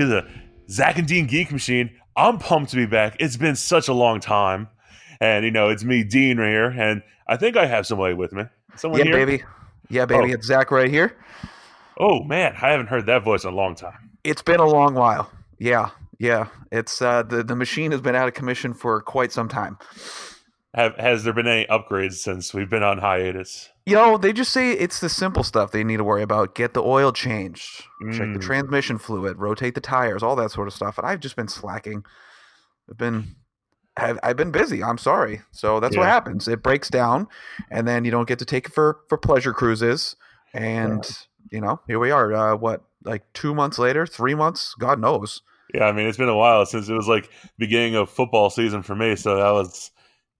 to the Zack and Dean Geek Machine. I'm pumped to be back. It's been such a long time. And, you know, it's me, Dean, right here. And I think I have somebody with me. Someone yeah, here? baby. Yeah, baby. Oh. It's Zack right here. Oh, man. I haven't heard that voice in a long time. It's been a long while. Yeah, yeah. It's uh, the the machine has been out of commission for quite some time. Have, has there been any upgrades since we've been on hiatus? You know, they just say it's the simple stuff they need to worry about. Get the oil changed, check the Mm. transmission fluid, rotate the tires, all that sort of stuff. And I've just been slacking. I've been I've, I've been busy. I'm sorry. So that's what happens. It breaks down, and then you don't get to take it for for pleasure cruises. And you know, here we are. Uh, what like two months later, three months? God knows. Yeah, I mean, it's been a while since it was like beginning of football season for me. So that was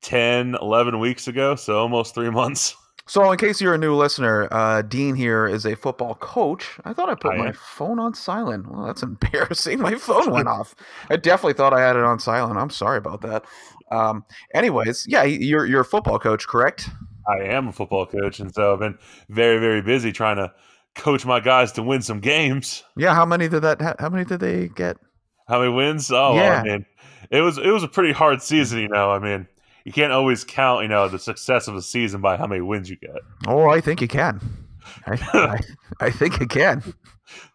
10, 11 weeks ago. So almost three months. So, in case you're a new listener, uh, Dean here is a football coach. I thought I put I my am. phone on silent. Well, that's embarrassing. My phone went off. I definitely thought I had it on silent. I'm sorry about that. Um, anyways, yeah, you're you're a football coach, correct? I am a football coach. And so I've been very, very busy trying to coach my guys to win some games. Yeah. How many did that? How many did they get? How many wins? Oh, Yeah. I mean, it was it was a pretty hard season, you know. I mean, you can't always count, you know, the success of a season by how many wins you get. Oh, I think you can. I, I, I think you can.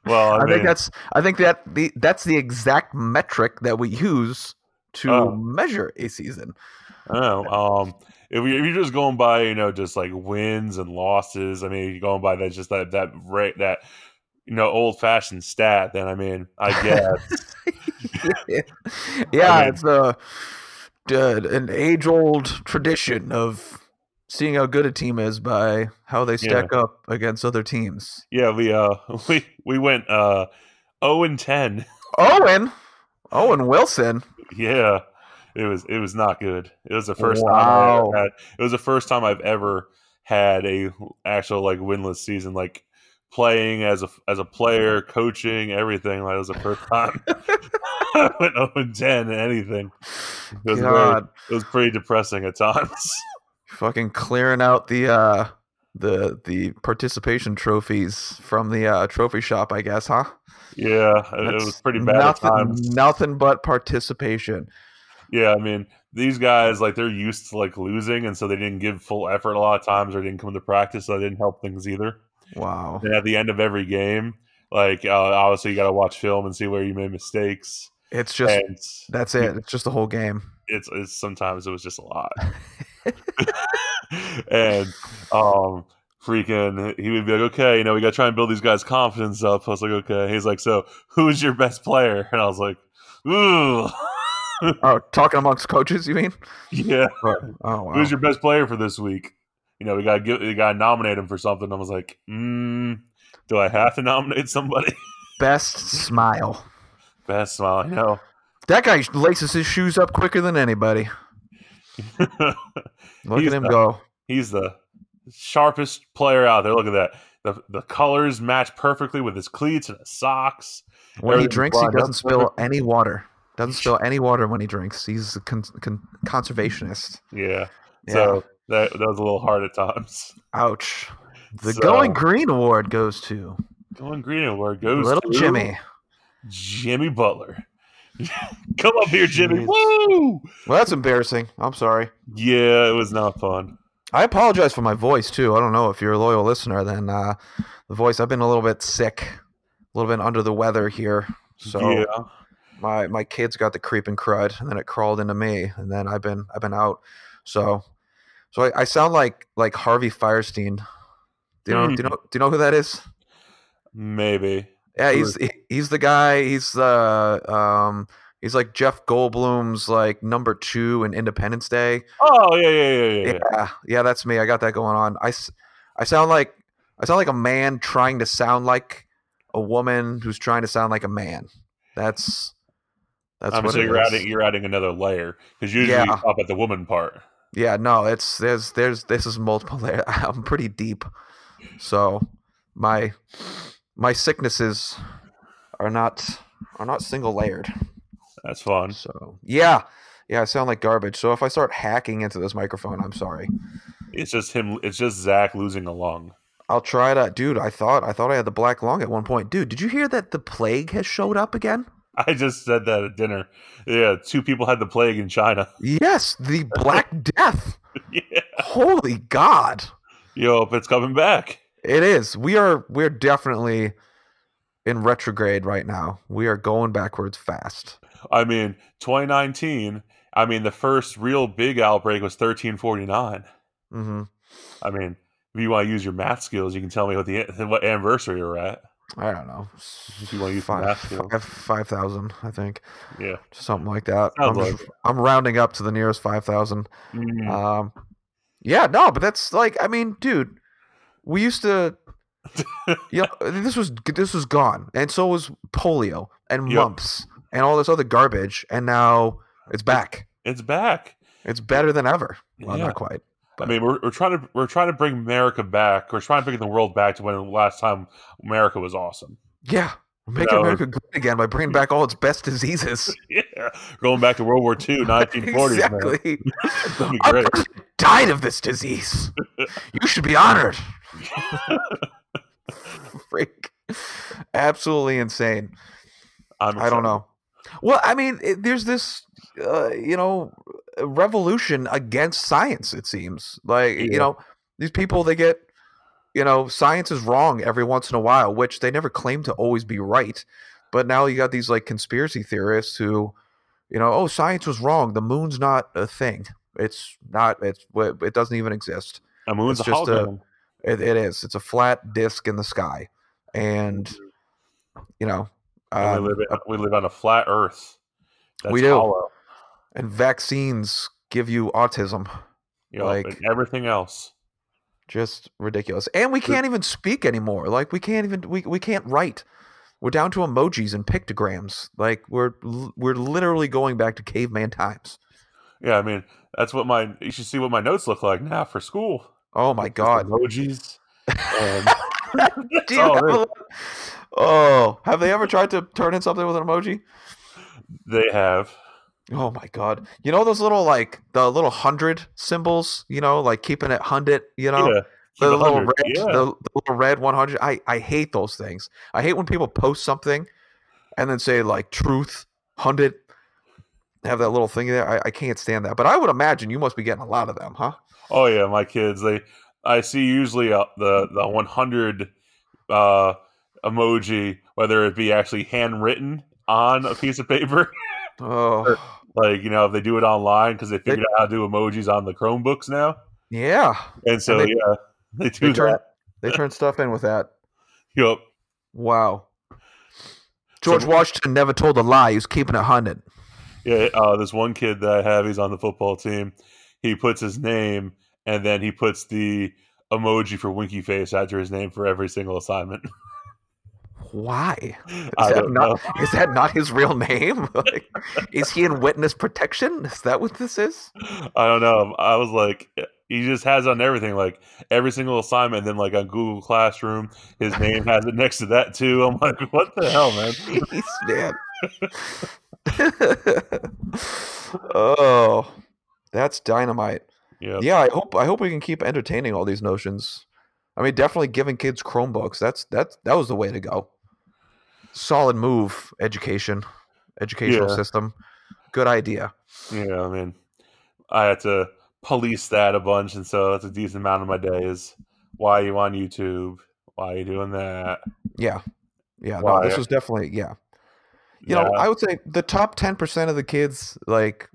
Well, I, I, mean, think that's I think that the that's the exact metric that we use to Oh. measure a season. I don't know. Um, if you- if you're just going by, you know, just like wins and losses, I mean, you're going by that just that that rate that you know old fashioned stat. Then I mean, I guess yeah, mean- it's a uh, an age old tradition of seeing how good a team is by how they stack up against other teams. yeah, we uh we we went uh zero and ten. Owen, Owen Wilson. Yeah, it was it was not good. It was the first time I Wow. had. It was the first time I've ever had a actual like winless season, like playing as a as a player, coaching, everything. Like it was the first time I went zero and ten in anything. It was very, it was pretty depressing at times. fucking clearing out the uh the the participation trophies from the uh trophy shop, I guess, huh? yeah, it, it was pretty bad nothing, at times. Nothing but participation. Yeah, I mean, these guys like they're used to like losing, and so they didn't give full effort a lot of times, or didn't come to practice, so that didn't help things either. Wow. And at the end of every game, like uh, obviously you got to watch film and see where you made mistakes. It's just and that's it. It's just the whole game. it's, it's sometimes it was just a lot. and um, freaking, he would be like, "Okay, you know, we got to try and build these guys' confidence up." I was like, "Okay." He's like, "So, who's your best player?" And I was like, "Ooh, Oh, talking amongst coaches, you mean? yeah." Oh wow. Who's your best player for this week? You know, we got to give, we got to nominate him for something. I was like, mm, do I have to nominate somebody? best smile? Best smile, I know. That guy laces his shoes up quicker than anybody. Look He's at him the- go. He's the sharpest player out there. Look at that. The the colors match perfectly with his cleats and his socks. When he drinks, he doesn't spill perfect. any water. Doesn't spill any water when he drinks. He's a con- con- conservationist. Yeah. Yeah. So that that was a little hard at times. Ouch. The So- Going Green Award goes to Going green award goes little to Jimmy. Jimmy Butler. Come up here, Jimmy. Jeez. Woo! Well, that's embarrassing. I'm sorry. Yeah, it was not fun. I apologize for my voice too. I don't know if you're a loyal listener. Then uh, the voice. I've been a little bit sick, a little bit under the weather here. So yeah. my my kids got the creeping crud, and then it crawled into me, and then I've been I've been out. So so I, I sound like like Harvey Fierstein. Do you know? Do you know? Do you know who that is? Maybe. Yeah, he's he's the guy. He's the um he's like Jeff Goldblum's like number two in Independence Day. Oh yeah, yeah, yeah, yeah. Yeah, yeah. yeah, that's me. I got that going on. I, I sound like I sound like a man trying to sound like a woman who's trying to sound like a man. That's that's it you're is. adding you're adding another layer because usually Yeah. you stop at the woman part. Yeah, no, it's there's there's this is multiple layer. I'm pretty deep, so my my sicknesses are not are not single layered. That's fun. So yeah, yeah, I sound like garbage. So if I start hacking into this microphone, I'm sorry. It's just him. It's just Zack losing a lung. I'll try to, dude. I thought I thought I had the black lung at one point, dude. Did you hear that the plague has showed up again? I just said that at dinner. Yeah, two people had the plague in China. Yes, the Black Death. yeah. Holy God. Yo, if it's coming back. It is. We are we're definitely in retrograde right now. We are going backwards fast. I mean, 2019. I mean, the first real big outbreak was 1349. Mm-hmm. I mean, if you want to use your math skills, you can tell me what the what anniversary we're at. I don't know. If you wanna use five, math skills. five, 5,000, I think. Yeah. Something like that. I'm, just- I'm rounding up to the nearest 5,000. Mm, Um, yeah, no, but that's like, I mean, dude, we used to, yeah, this was this was gone, and so was polio and Yep. mumps and all this other garbage, and now it's back. it's back. It's better than ever. Well, Yeah. not quite. I mean, we're, we're trying to we're trying to bring America back. We're trying to bring the world back to when the last time America was awesome. Yeah, making No. America great again by bringing back all its best diseases. Yeah, going back to World War II, 1940s. Exactly. Our president died of this disease. You should be honored. Freak. Absolutely insane. I'm I don't know. Well, I mean, it, there's this, uh, you know, revolution against science. It seems like Yeah. you know these people they get, you know, science is wrong every once in a while, which they never claim to always be right. But now you got these like conspiracy theorists who, you know, oh, science was wrong. The moon's not a thing. It's not. It's it doesn't even exist. A moon's It's a just a- It, it is. It's a flat disc in the sky, and you know, um, we, live in, we live on a flat Earth. That's We do. hollow, and vaccines give you autism. you know, like- everything else. Just ridiculous. And we can't even speak anymore. Like we can't even we, we can't write. We're down to emojis and pictograms. Like we're we're literally going back to caveman times. Yeah, I mean, that's what my you should see what my notes look like now for school. Oh my Just god. emojis. Um, and Do you all have a- oh, have they ever tried to turn in something with an emoji? they have. Oh my god. You know those little like the little hundred symbols, you know, like keeping it hundred, you know? yeah. the little red, Yeah. the, the little red 100. I, I hate those things. I hate when people post something and then say like truth, 100, have that little thing there. I, I can't stand that. But I would imagine you must be getting a lot of them, huh? Oh yeah, my kids. They I see usually uh, the the 100 uh, emoji, whether it be actually handwritten on a piece of paper, Oh, like you know if they do it online because they figured out how to do emojis on the Chromebooks now, yeah. and so they- yeah, they do They turn, that. they turn stuff in with that. Yep. Wow. George So- Washington never told a lie. He was keeping it 100. Yeah, uh, this one kid that I have, he's on the football team. He puts his name and then he puts the emoji for winky face after his name for every single assignment. Why? Is that not. Is that not his real name? Like, is he in witness protection? Is that what this is? I don't know. I was like, he just has on everything, like every single assignment. And then, like on Google Classroom, his name has it next to that too. I'm like, what the hell, man? Jeez, man. oh, that's dynamite. Yeah, Yeah, I hope I hope we can keep entertaining all these notions. I mean, definitely giving kids Chromebooks. That's that's that was the way to go. Solid move, education, educational Yeah. system. Good idea. yeah. I mean, I had to police that a bunch, and so that's a decent amount of my day. Is why are you on YouTube? Why are you doing that? Yeah, yeah. No, this was definitely yeah. You know, I would say the top ten percent of the kids, like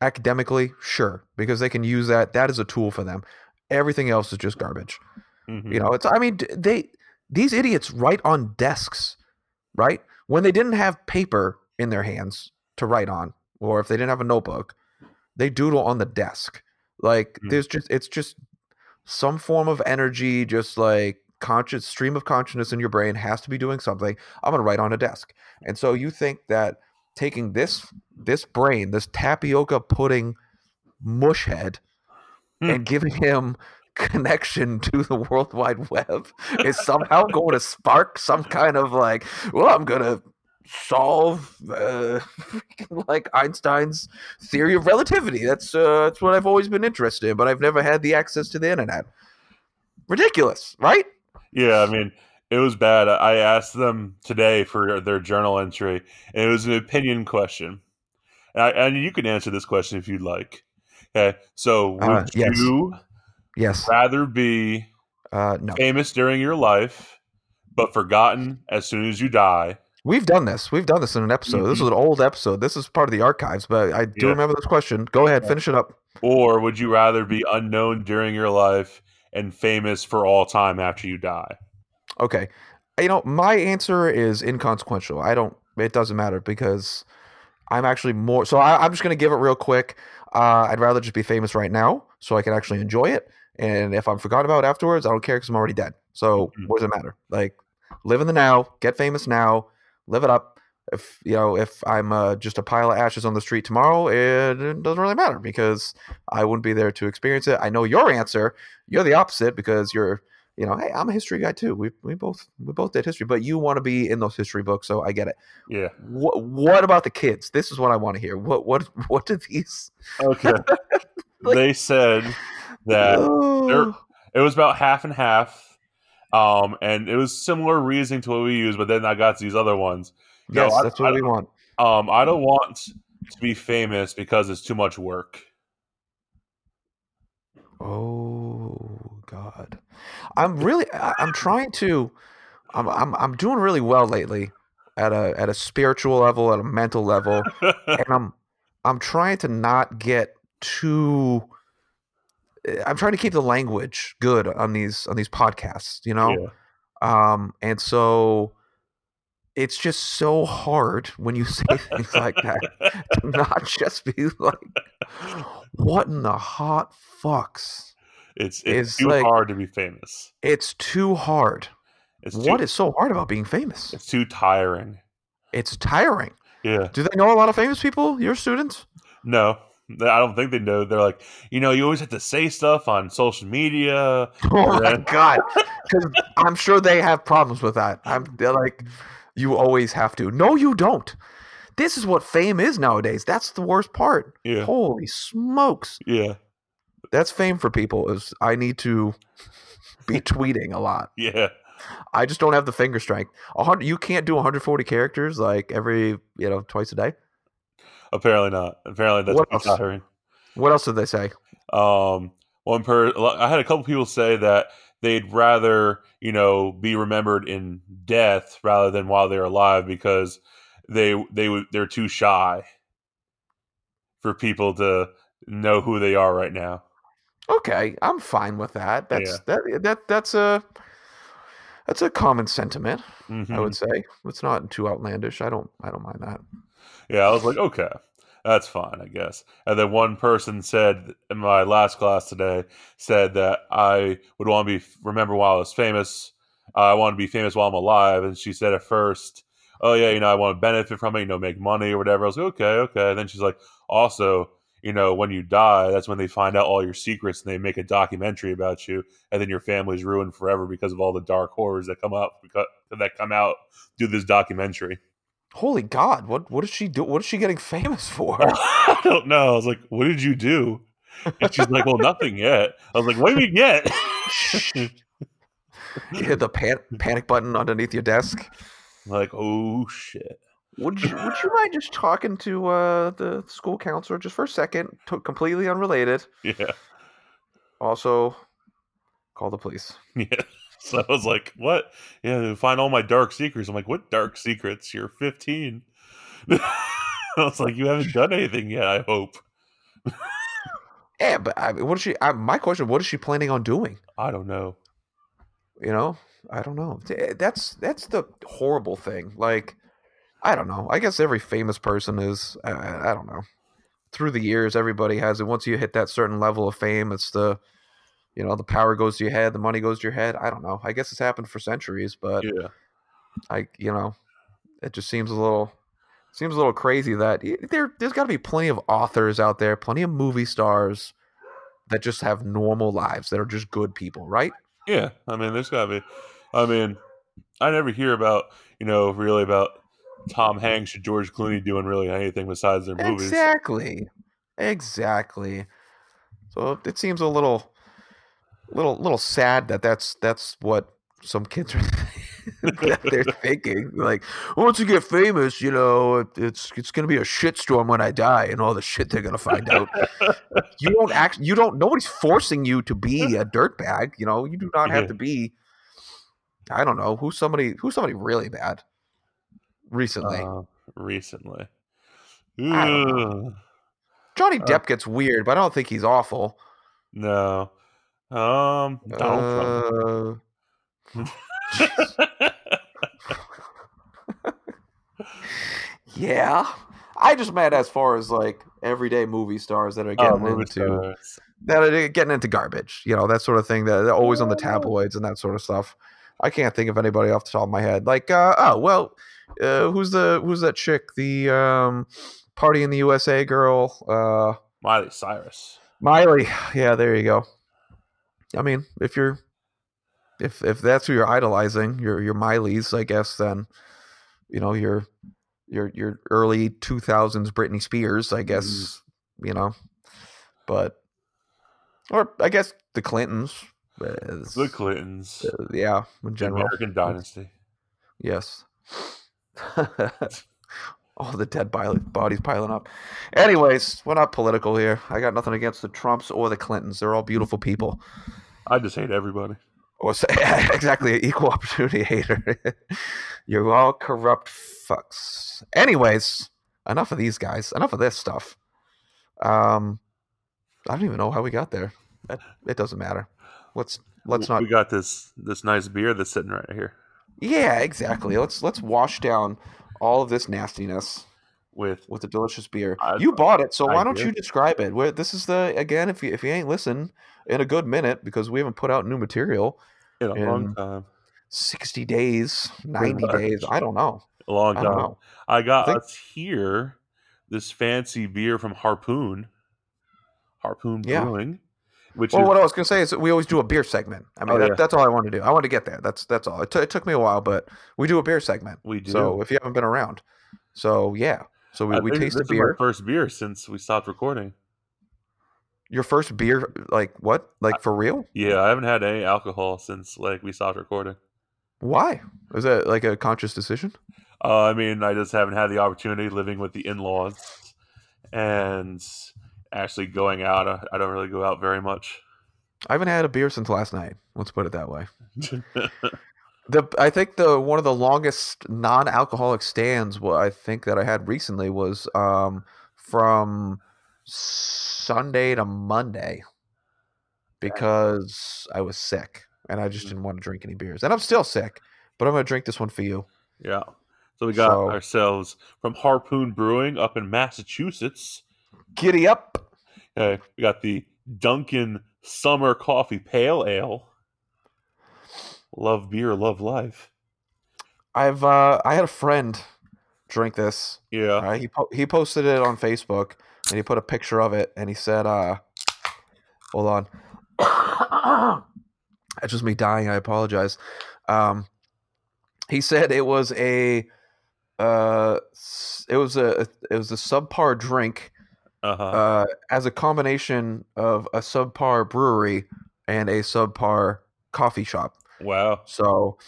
academically, sure, because they can use that. That is a tool for them. Everything else is just garbage. Mhm. You know, it's I mean they these idiots write on desks, right? When they didn't have paper in their hands to write on, or if they didn't have a notebook, they doodle on the desk. Like Mm. there's just it's just some form of energy, just like conscious stream of consciousness in your brain has to be doing something. I'm gonna write on a desk. And so you think that taking this this brain, this tapioca pudding mush head, Hmm. and giving him connection to the World Wide Web is somehow going to spark some kind of like, well, I'm gonna solve uh, like Einstein's theory of relativity. That's uh, that's what I've always been interested in, but I've never had the access to the internet. Ridiculous, right? Yeah, I mean, It was bad. I asked them today for their journal entry, and it was an opinion question. And, I, and you can answer this question if you'd like. Okay, so would Uh, yes. you Yes. rather be Uh, no. famous during your life, but forgotten as soon as you die? We've done this. We've done this in an episode. This was an old episode. This is part of the archives, but I do Mm-hmm. Yeah. remember this question. Go ahead, finish it up. Or would you rather be unknown during your life and famous for all time after you die? Okay. You know, my answer is inconsequential. I don't, it doesn't matter because I'm actually more, so I, I'm just going to give it real quick. Uh, I'd rather just be famous right now so I can actually enjoy it. And if I'm forgotten about afterwards, I don't care because I'm already dead. So Mhm. what does it matter? Like, live in the now, get famous now, live it up. If, you know, if I'm uh, just a pile of ashes on the street tomorrow, it, it doesn't really matter because I wouldn't be there to experience it. I know your answer. You're the opposite because you're, you know, hey, I'm a history guy too. We we both we both did history, but you want to be in those history books, so I get it. Yeah. What what about the kids? This is what I want to hear. What what what do these? Okay. Like- they said that Oh, it was about half and half. Um, and it was similar reasoning to what we used, but then I got these other ones. No, yes, I- that's what I- we want. Um, I don't want to be famous because it's too much work. Oh God, I'm really I'm trying to, I'm I'm I'm doing really well lately at a at a spiritual level, at a mental level, and I'm I'm trying to not get too. Eh, I'm trying to keep the language good on these on these podcasts, you know. Yeah. Um, and so it's just so hard when you say things like that to not just be like, "What in the hot fucks?" It's it's It's too like- hard to be famous. It's too hard. It's What too, is so hard about being famous? it's too tiring. It's tiring. Yeah. Do they know a lot of famous people? Your students? No. I don't think they know. They're like, you know, you always have to say stuff on social media. Oh my god! Because I'm sure they have problems with that. I'm they're like, you always have to. No, you don't. This is what fame is nowadays. That's the worst part. Yeah. Holy smokes! Yeah. That's fame for people. Is I need to be tweeting a lot. Yeah. I just don't have the finger strength. A hundred, you can't do 140 characters like every you know twice a day. Apparently not. Apparently that's What else? What else did they say? Um, one per I had a couple people say that they'd rather you know be remembered in death rather than while they're alive because they they would they're too shy for people to know who they are right now. Okay, I'm fine with that. That's Yeah. that that that's a that's a common sentiment. I Mhm. would say it's not too outlandish. I don't I don't mind that. Yeah, I was like, okay, that's fine, I guess. And then one person said in my last class today said that I would want to be remember while I was famous. Uh, I want to be famous while I'm alive. And she said at first, oh yeah, you know, I want to benefit from it, you know, make money or whatever. I was like, okay, okay. And then she's like, also, you know, when you die, that's when they find out all your secrets and they make a documentary about you, and then your family's ruined forever because of all the dark horrors that come up that come out through this documentary. Holy God, what what is she do? What is she getting famous for? I don't know. I was like, what did you do? And she's like, well, nothing yet. I was like, what do you mean yet? you hit the pan- panic button underneath your desk. like, oh shit. Would you would you mind just talking to uh, the school counselor just for a second? To- completely unrelated. Yeah. Also, call the police. Yeah. So I was like, what? Yeah, find all my dark secrets. I'm like, what dark secrets? You're 15. I was like, you haven't done anything yet, I hope. Yeah, but I, what is she? I, my question: What is she planning on doing? I don't know. You know, I don't know. Eh, that's that's the horrible thing. Like, I don't know. I guess every famous person is. I, I don't know. Through the years, everybody has it. Once you hit that certain level of fame, it's the, you know, the power goes to your head, the money goes to your head. I don't know. I guess it's happened for centuries, but Yeah. I, you know, it just seems a little, seems a little crazy that there, there's got to be plenty of authors out there, plenty of movie stars that just have normal lives that are just good people, right? Yeah. I mean, there's got to be. I mean, I never hear about, you know, really about Tom Hanks or George Clooney doing really anything besides their movies. Exactly. Exactly. So it seems a little little little sad that that's that's what some kids are they're thinking. Like, once you get famous, you know, it, it's it's gonna be a shitstorm when I die, and all the shit they're gonna find out. you don't act. You don't. Nobody's forcing you to be a dirtbag. You know, you do not have to be. I don't know who's somebody who's somebody really bad. Recently, Uh, recently. Johnny uh, Depp gets weird, but I don't think he's awful. no. Um, Donald Uh, Trump. yeah, I just meant as far as like everyday movie stars that are oh, getting movie into stars. that are getting into garbage, you know, that sort of thing. That they're always on the tabloids and that sort of stuff. I can't think of anybody off the top of my head. Like, uh, oh well, uh, who's the who's that chick? The um, Party in the USA girl, uh, Miley Cyrus. Miley. Yeah, there you go. I mean, if you're if if that's who you're idolizing, your your Miley's, I guess, then you know your your your early two thousands Britney Spears, I guess, you know. But or I guess the Clintons. uh, The Clintons. uh, yeah, in The general. American Dynasty. Yes. All the dead bodies piling up. Anyways, we're not political here. I got nothing against the Trumps or the Clintons. They're all beautiful people. I just hate everybody. Or say, exactly, an equal opportunity hater. You're all corrupt fucks. Anyways, enough of these guys. Enough of this stuff. Um, I don't even know how we got there. It, it doesn't matter. Let's let's not We got this this nice beer that's sitting right here Yeah, exactly. Let's let's wash down all of this nastiness with with a delicious beer. I- you bought it, so I why don't did. you describe it? Where this is the again, if you if you ain't listened in a good minute because we haven't put out new material in a long time. sixty days, ninety days. I don't know. A long I time. know. I got think- us here this fancy beer from Harpoon. Harpoon Yeah. Brewing. Which Well, is what I was gonna say is we always do a beer segment. I mean, Oh, that, yeah. that's all I want to do. I want to get there. That's that's all. It, t- it took me a while, but we do a beer segment. we do. So if you haven't been around, so yeah, so we, I we taste this is beer. first beer since we stopped recording. Your first beer, like what? Like for real? Yeah, I haven't had any alcohol since like we stopped recording. Why? Was that like a conscious decision? Uh, I mean, I just haven't had the opportunity living with the in-laws and actually going out. I, I don't really go out very much. I haven't had a beer since last night. Let's put it that way. The I think the one of the longest non-alcoholic stands what I think that I had recently was um from Sunday to Monday because I was sick and I just Mhm. didn't want to drink any beers. And I'm still sick, but I'm going to drink this one for you. yeah. So we got So- ourselves from Harpoon Brewing up in Massachusetts. Giddy up. We got the Dunkin' Summer Coffee Pale Ale. Love beer, love life. I've uh I had a friend drink this. Yeah. Uh, he po- he posted it on Facebook and he put a picture of it and he said uh hold on. That's just me dying. I apologize. Um he said it was a uh it was a it was a subpar drink Uh-huh. uh as a combination of a subpar brewery and a subpar coffee shop. wow. So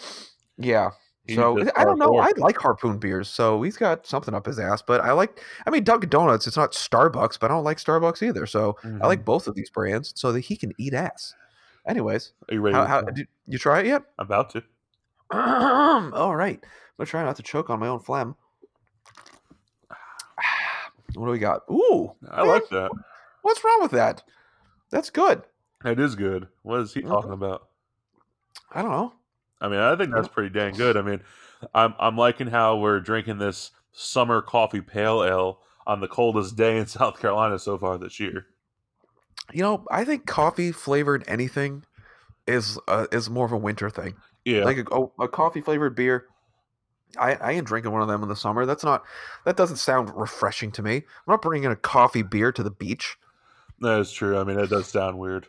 yeah. He's So I don't know. I like Harpoon beers, so he's got something up his ass. But I like, I mean, Dunkin' Donuts. It's not Starbucks, but I don't like Starbucks either. So I Mhm. like both of these brands, so that he can eat ass. Anyways, Are you ready? how, how did you try it yet? About to. All right, I'm gonna try not to choke on my own phlegm. What do we got? Ooh, I like that. what's wrong with that? That's good. That is good. What is he Mhm. talking about? I don't know. I mean, I think that's pretty dang good. I mean, I'm I'm liking how we're drinking this summer coffee pale ale on the coldest day in South Carolina so far this year. You know, I think coffee flavored anything is uh, is more of a winter thing. Yeah, like a, a coffee flavored beer. I, I ain't drinking one of them in the summer. That's not that doesn't sound refreshing to me. I'm not bringing a coffee beer to the beach. that is true. I mean, it does sound weird.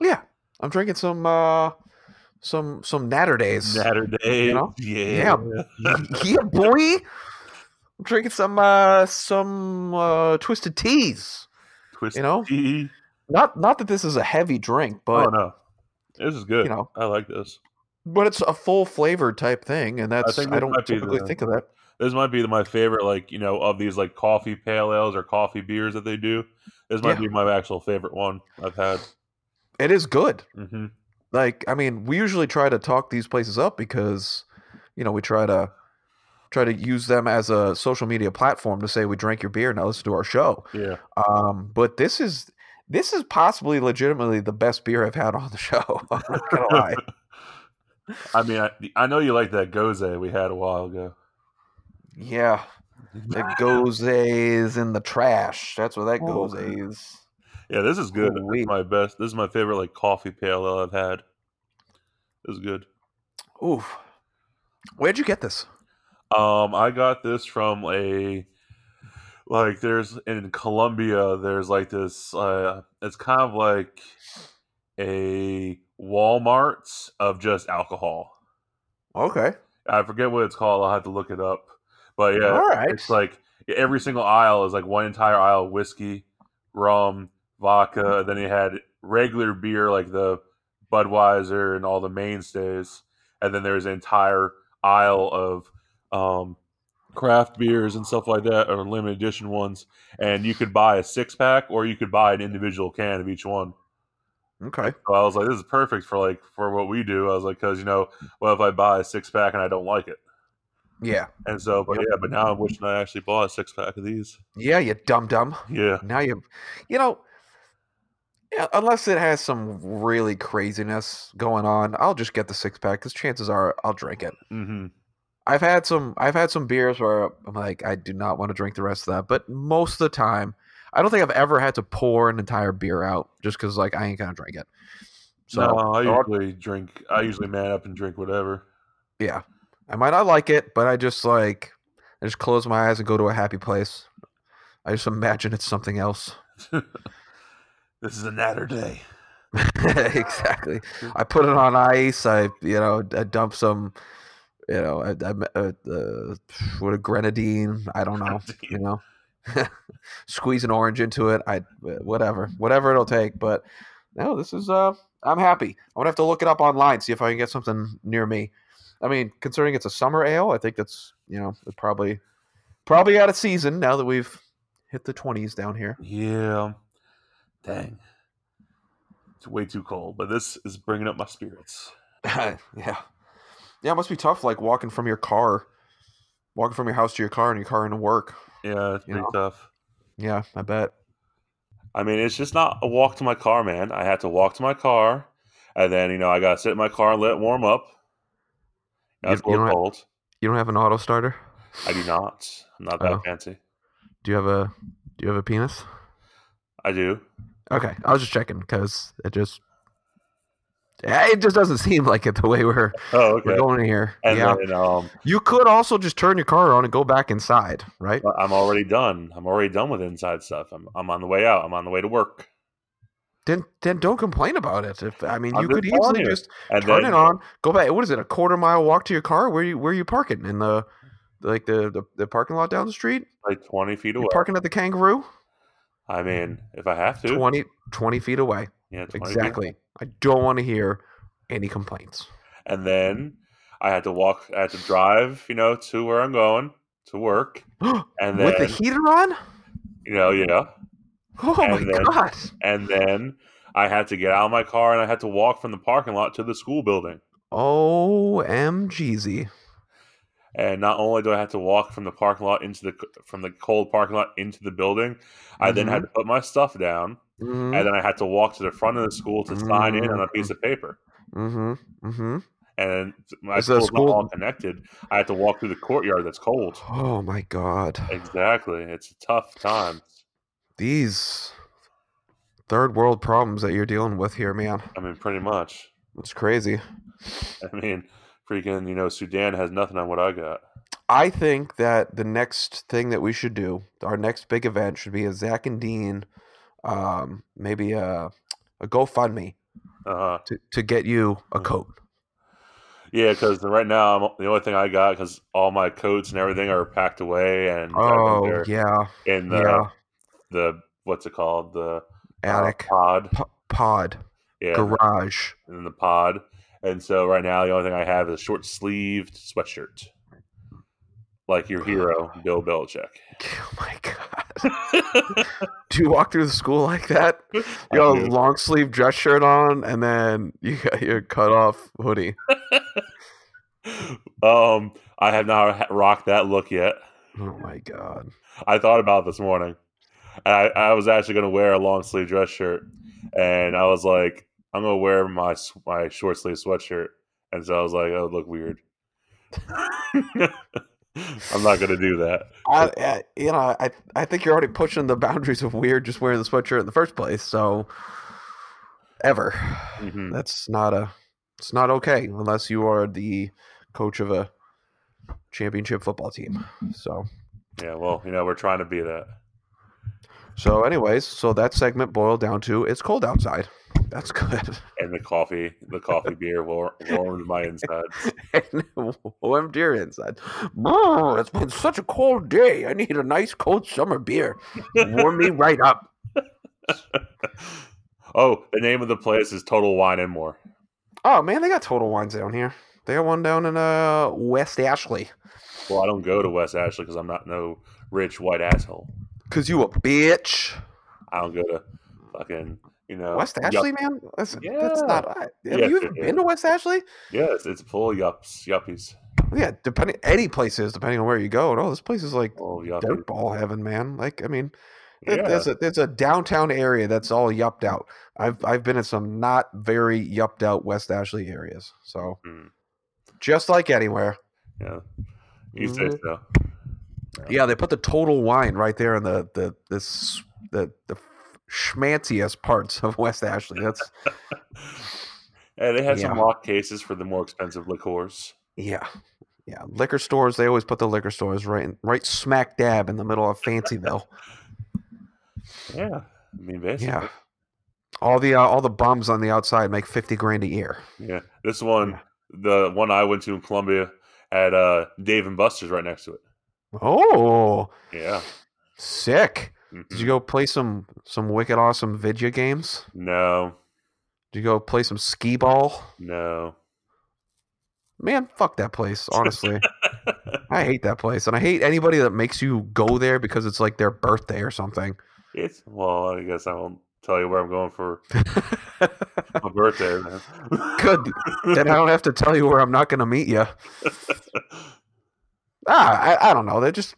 Yeah, I'm drinking some uh some some Natter Days. Natter day, you know? yeah, yeah, boy. I'm drinking some uh some uh twisted teas. Twisted You know? tea. Not not that this is a heavy drink, but Oh no, this is good. you know. I like this. But it's a full flavored type thing, and that's I, I don't typically the- think of that. This might be my favorite, like you know, of these like coffee pale ales or coffee beers that they do. This might Yeah. be my actual favorite one I've had. It is good. hmm Like, I mean, we usually try to talk these places up because, you know, we try to try to use them as a social media platform to say we drank your beer now listen to our show. Yeah, Um, but this is this is possibly legitimately the best beer I've had on the show. I'm not gonna lie. I mean, I, I know you like that gose we had a while ago. Yeah, that Gose is in the trash. That's where that Oh, goes okay. is. Yeah, this is good. This Ooh-wee. is my best. This is my favorite like coffee pale ale I've had. This is good. Oof. Where'd you get this? Um, I got this from a like there's in Columbia. There's like this. Uh, it's kind of like a Walmart of just alcohol. Okay. I forget what it's called. I'll have to look it up. But yeah, All right. it's like every single aisle is like one entire aisle of whiskey, rum, vodka. And then you had regular beer like the Budweiser and all the mainstays. And then there's an entire aisle of um, craft beers and stuff like that, or limited edition ones. And you could buy a six pack or you could buy an individual can of each one. Okay. So I was like, this is perfect for like for what we do. I was like, because you know, well, if I buy a six pack and I don't like it, Yeah. and so, but Yep. yeah, but now I'm wishing I actually bought a six pack of these. Yeah, you dumb dumb. Yeah, Now you, you know, yeah, unless it has some really craziness going on, I'll just get the six pack because chances are I'll drink it. hmm I've had some, I've had some beers where I'm like, I do not want to drink the rest of that, but most of the time, I don't think I've ever had to pour an entire beer out just because like I ain't gonna drink it. So no, I usually drink. I usually man up and drink whatever. yeah, I might not like it, but I just like, I just close my eyes and go to a happy place. I just imagine it's something else. This is a natter day. exactly. I put it on ice. I, you know, I dump some, you know, I, I, uh, uh, what a grenadine. I don't know, you know, squeeze an orange into it. I, whatever, whatever it'll take. But no, this is, uh, I'm happy. I'm gonna have to look it up online, see if I can get something near me. I mean, considering it's a summer ale, I think that's, you know, probably, probably out of season now that we've hit the 20s down here. Yeah, dang, it's way too cold. But this is bringing up my spirits. yeah. Yeah, it must be tough like walking from your car, walking from your house to your car and your car into work. Yeah, it's pretty know? tough. Yeah, I bet. I mean, it's just not a walk to my car, man. I had to walk to my car, and then you know I got to sit in my car and let it warm up. That's you don't cold. You don't have an auto starter? I do not. I'm not that Oh. fancy. Do you have a do you have a penis? I do. Okay, I was just checking because it just it just doesn't seem like it the way we're Oh, okay. we're going here. And yeah, then um, you could also just turn your car on and go back inside, right? I'm already done. I'm already done with inside stuff. I'm I'm on the way out. I'm on the way to work. Then then don't complain about it. If I mean, I'm you could easily you. just And turn then it on, go back. What is it? A quarter mile walk to your car? Where you where you parking in the like the the, the parking lot down the street? like 20 feet away. You parking at the Kangaroo? I mean, if I have to, 20, 20 feet away. Yeah, Exactly. I don't want to hear any complaints. And then I had to walk. I had to drive. You know, to where I'm going to work. And then With the heater on? you know, yeah. Oh my And then- god. And then I had to get out of my car and I had to walk from the parking lot to the school building. OMGZ. And not only do I have to walk from the parking lot into the from the cold parking lot into the building, I then had mm-hmm. to put my stuff down, Mm-hmm. and then I had to walk to the front of the school to sign in on a piece of paper. Mm-hmm. Mm-hmm. And my Is school's school- not all connected. I had to walk through the courtyard that's cold. Oh my god. Exactly, it's a tough time. These third world problems that you're dealing with here, man. I mean, pretty much. It's crazy. I mean, freaking, you know, Sudan has nothing on what I got. I think that the next thing that we should do, our next big event, should be a Zack and Dean, um, maybe a, a GoFundMe Uh, to, to get you a Mhm. coat. yeah, because right now I'm, the only thing I got because all my coats and everything are packed away and Oh yeah, in the yeah. the what's it called the uh, Attic pod. po- pod Yeah, garage. in the pod, and so right now the only thing I have is a short sleeved sweatshirt, like your hero Bill Belichick. Oh my god! Do you walk through the school like that? You got a long sleeve dress shirt on, and then you got your cut off hoodie. um, I have not rocked that look yet. Oh my god! I thought about it this morning. I, I was actually going to wear a long sleeve dress shirt, and I was like, I'm going to wear my my short sleeve sweatshirt, and so I was like, oh, look weird. I'm not going to do that. I, I, you know, I I think you're already pushing the boundaries of weird just wearing the sweatshirt in the first place. So, ever, Mhm. that's not a, it's not okay unless you are the coach of a championship football team. So, Yeah, well, you know, we're trying to be that. so anyways, so that segment boiled down to it's cold outside. That's good. And the coffee, the coffee beer war- warmed my insides. warmed your inside. Brr, it's been such a cold day. I need a nice cold summer beer. Warm me right up. oh, the name of the place is Total Wine and More. Oh man, they got Total Wines down here. They got one down in uh West Ashley. Well, I don't go to West Ashley because I'm not no rich white asshole. Cause you a bitch. I don't go to fucking, you know. West yup- Ashley, man. That's, that's not. Have Yes, you is. been to West Ashley? Yes, it's full of yups, yuppies. Yeah, depending any place is depending on where you go. No, this place is like of yuppies. dirtball heaven, man. Like I mean, Yeah. There's a there's a downtown area that's all yupped out. I've I've been in some not very yupped out West Ashley areas. So Mm, just like anywhere. yeah. You say Mhm. so. Yeah, they put the total wine right there in the the this the the schmanciest parts of West Ashley. That's And they have some lock cases for the more expensive liqueurs. yeah. Yeah, liquor stores. They always put the liquor stores right, in, right smack dab in the middle of Fancyville. Yeah. I mean, basically. Yeah, all the uh, all the bums on the outside make fifty grand a year. Yeah. This one, Yeah. the one I went to in Columbia, had uh, Dave and Buster's right next to it. Oh, Yeah. sick! Mhm. Did you go play some some wicked awesome video games? No. Did you go play some skee ball? No. Man, fuck that place. Honestly, I hate that place, and I hate anybody that makes you go there because it's like their birthday or something. it's well. I guess I won't tell you where I'm going for my birthday. Man. Good. then I don't have to tell you where I'm not going to meet you. Ah, I, I don't know. They're just.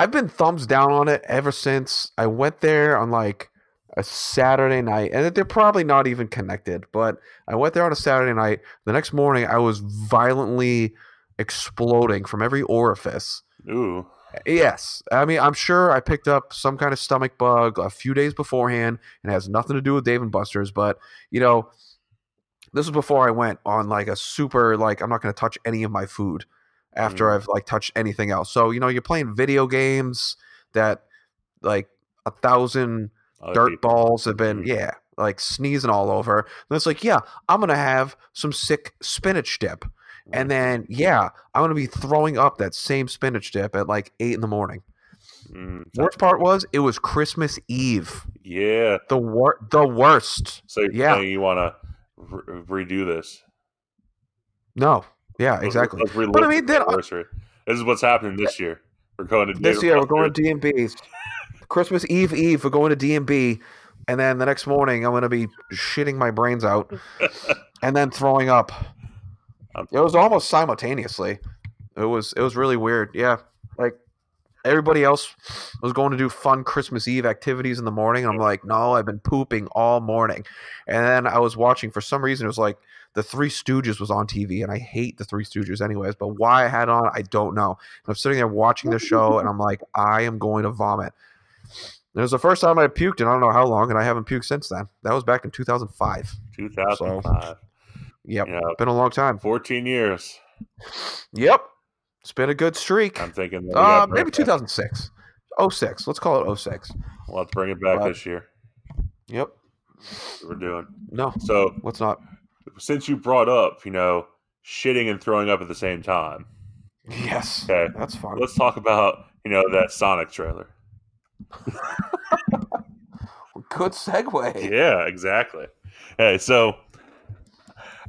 I've been thumbs down on it ever since I went there on like a Saturday night, and they're probably not even connected. But I went there on a Saturday night. The next morning, I was violently exploding from every orifice. Ooh. Yes, I mean I'm sure I picked up some kind of stomach bug a few days beforehand, and it has nothing to do with Dave and Buster's. But you know, this was before I went on like a super like I'm not going to touch any of my food after Mm. I've like touched anything else. So you know, you're playing video games that like a thousand Other dirt people. balls have been Mhm. yeah like sneezing all over. And it's like yeah, I'm gonna have some sick spinach dip. And then, yeah, I'm gonna be throwing up that same spinach dip at like eight in the morning. Mm, Worst part was it was Christmas Eve. yeah. The wor- the worst. So Yeah. you want to re- redo this? No, yeah, exactly. But I mean, then- uh, anniversary. This is what's happening this year. We're going to This year we're going to DMB's. Christmas Eve Eve we're going to DMB, and then the next morning I'm gonna be shitting my brains out and then throwing up. It was almost simultaneously. It was it was really weird. Yeah, like everybody else was going to do fun Christmas Eve activities in the morning. And I'm like, no, I've been pooping all morning. And then I was watching for some reason. It was like the Three Stooges was on TV, and I hate the Three Stooges anyways. But why I had it on, I don't know. And I'm sitting there watching the show, and I'm like, I am going to vomit. It was the first time I puked and I don't know how long, and I haven't puked since then. That was back in 2005. 2005. Yep, Yeah, been a long time. 14 years. Yep, it's been a good streak. I'm thinking. that Uh, maybe 2006. 06. Let's call it 06. We'll have to bring it back But- this year. Yep. We're doing. No, So let's not. Since you brought up, you know, shitting and throwing up at the same time, Yes. Okay. That's fine. let's talk about you know that Sonic trailer. Good segue. Yeah, exactly. Hey, so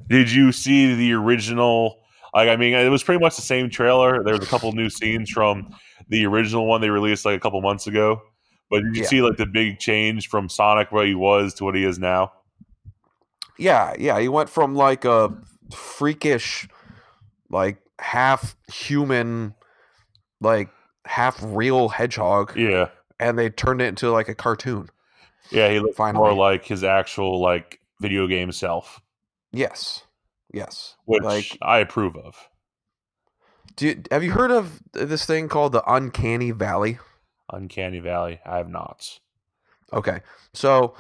Did you see the original? Like, I mean, it was pretty much the same trailer. There was a couple new scenes from the original one they released like a couple months ago. But did you Yeah. see like the big change from Sonic where he was to what he is now? Yeah, yeah. He went from like a freakish, like half human, like half real hedgehog, Yeah, and they turned it into like a cartoon. yeah. He looked Finally. more like his actual like video game self, Yes, yes. which Like, I approve of. do you, have you heard of this thing called the uncanny valley? Uncanny Valley. I have not. Okay, so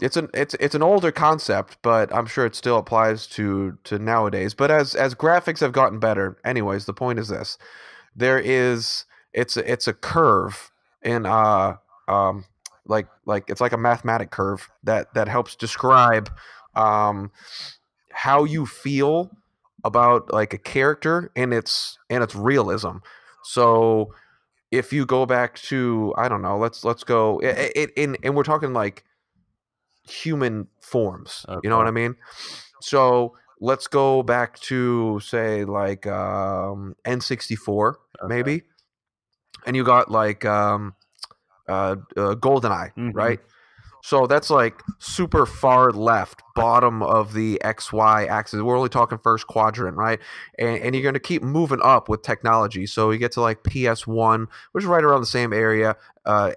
it's an it's it's an older concept, but I'm sure it still applies to to nowadays. But as as graphics have gotten better, anyways, the point is this: there is it's a, it's a curve in uh um like like it's like a mathematic curve that that helps describe um how you feel about like a character and its and its realism. So if you go back to I don't know, let's let's go it, it, in and we're talking like human forms. You know what I mean? So let's go back to say like um N64 maybe. And you got like um uh, uh GoldenEye, Mhm. right? So that's like super far left, bottom of the XY axis. We're only talking first quadrant, right? And, and you're going to keep moving up with technology. So you get to like PS1, which is right around the same area uh,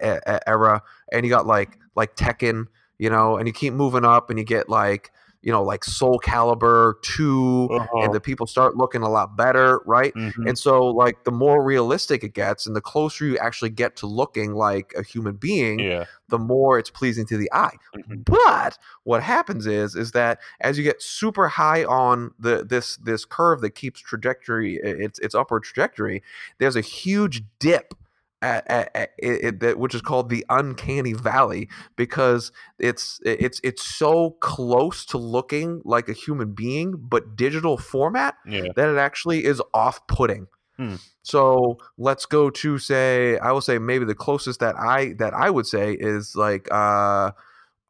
era, and you got like like Tekken, you know, and you keep moving up, and you get like you know like Soulcalibur two, Uh-huh. and the people start looking a lot better, right? Mhm. And so, like, the more realistic it gets, and the closer you actually get to looking like a human being, yeah. the more it's pleasing to the eye. Mhm. But what happens is, is that as you get super high on the this this curve that keeps trajectory, its its upward trajectory, there's a huge dip. At, at, at it, which is called the uncanny valley because it's it's it's so close to looking like a human being but digital format Yeah. that it actually is off-putting. Hmm. So let's go to say I will say maybe the closest that I that I would say is like uh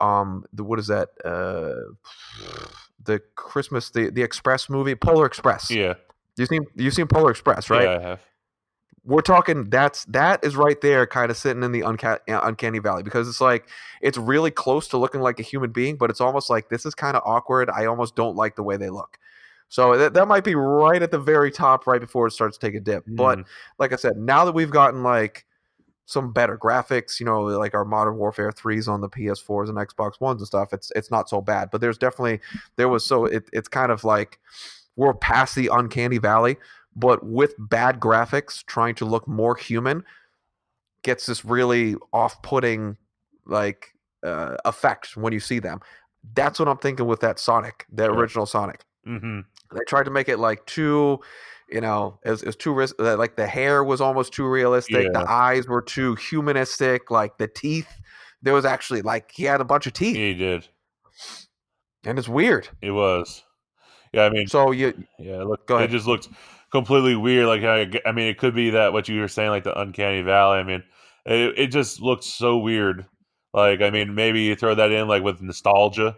um the what is that uh the Christmas the the Express movie Polar Express. Yeah. You seen you seen Polar Express right? Yeah, I have. We're talking that's that is right there kind of sitting in the unca- uh, uncanny valley because it's like it's really close to looking like a human being but it's almost like this is kind of awkward. I almost don't like the way they look. So that, that might be right at the very top right before it starts to take a dip. But Mhm. like I said, now that we've gotten like some better graphics, you know, like our Modern Warfare threes on the PS4s and Xbox Ones and stuff, it's it's not so bad. But there's definitely there was so it, it's kind of like we're past the uncanny valley, but with bad graphics, trying to look more human gets this really off-putting like uh, effect when you see them. That's what I'm thinking with that Sonic, the Sure. original Sonic Mhm. they tried to make it like too you know it was, too ris- like the hair was almost too realistic Yeah. the eyes were too humanistic like the teeth there was actually like he had a bunch of teeth Yeah, he did. and it's weird It was. Yeah, I mean, so you yeah. Go It just looked completely weird. Like, I mean, it could be that what you were saying, like the uncanny valley. I mean, it, it just looked so weird. Like, I mean, maybe you throw that in like with nostalgia.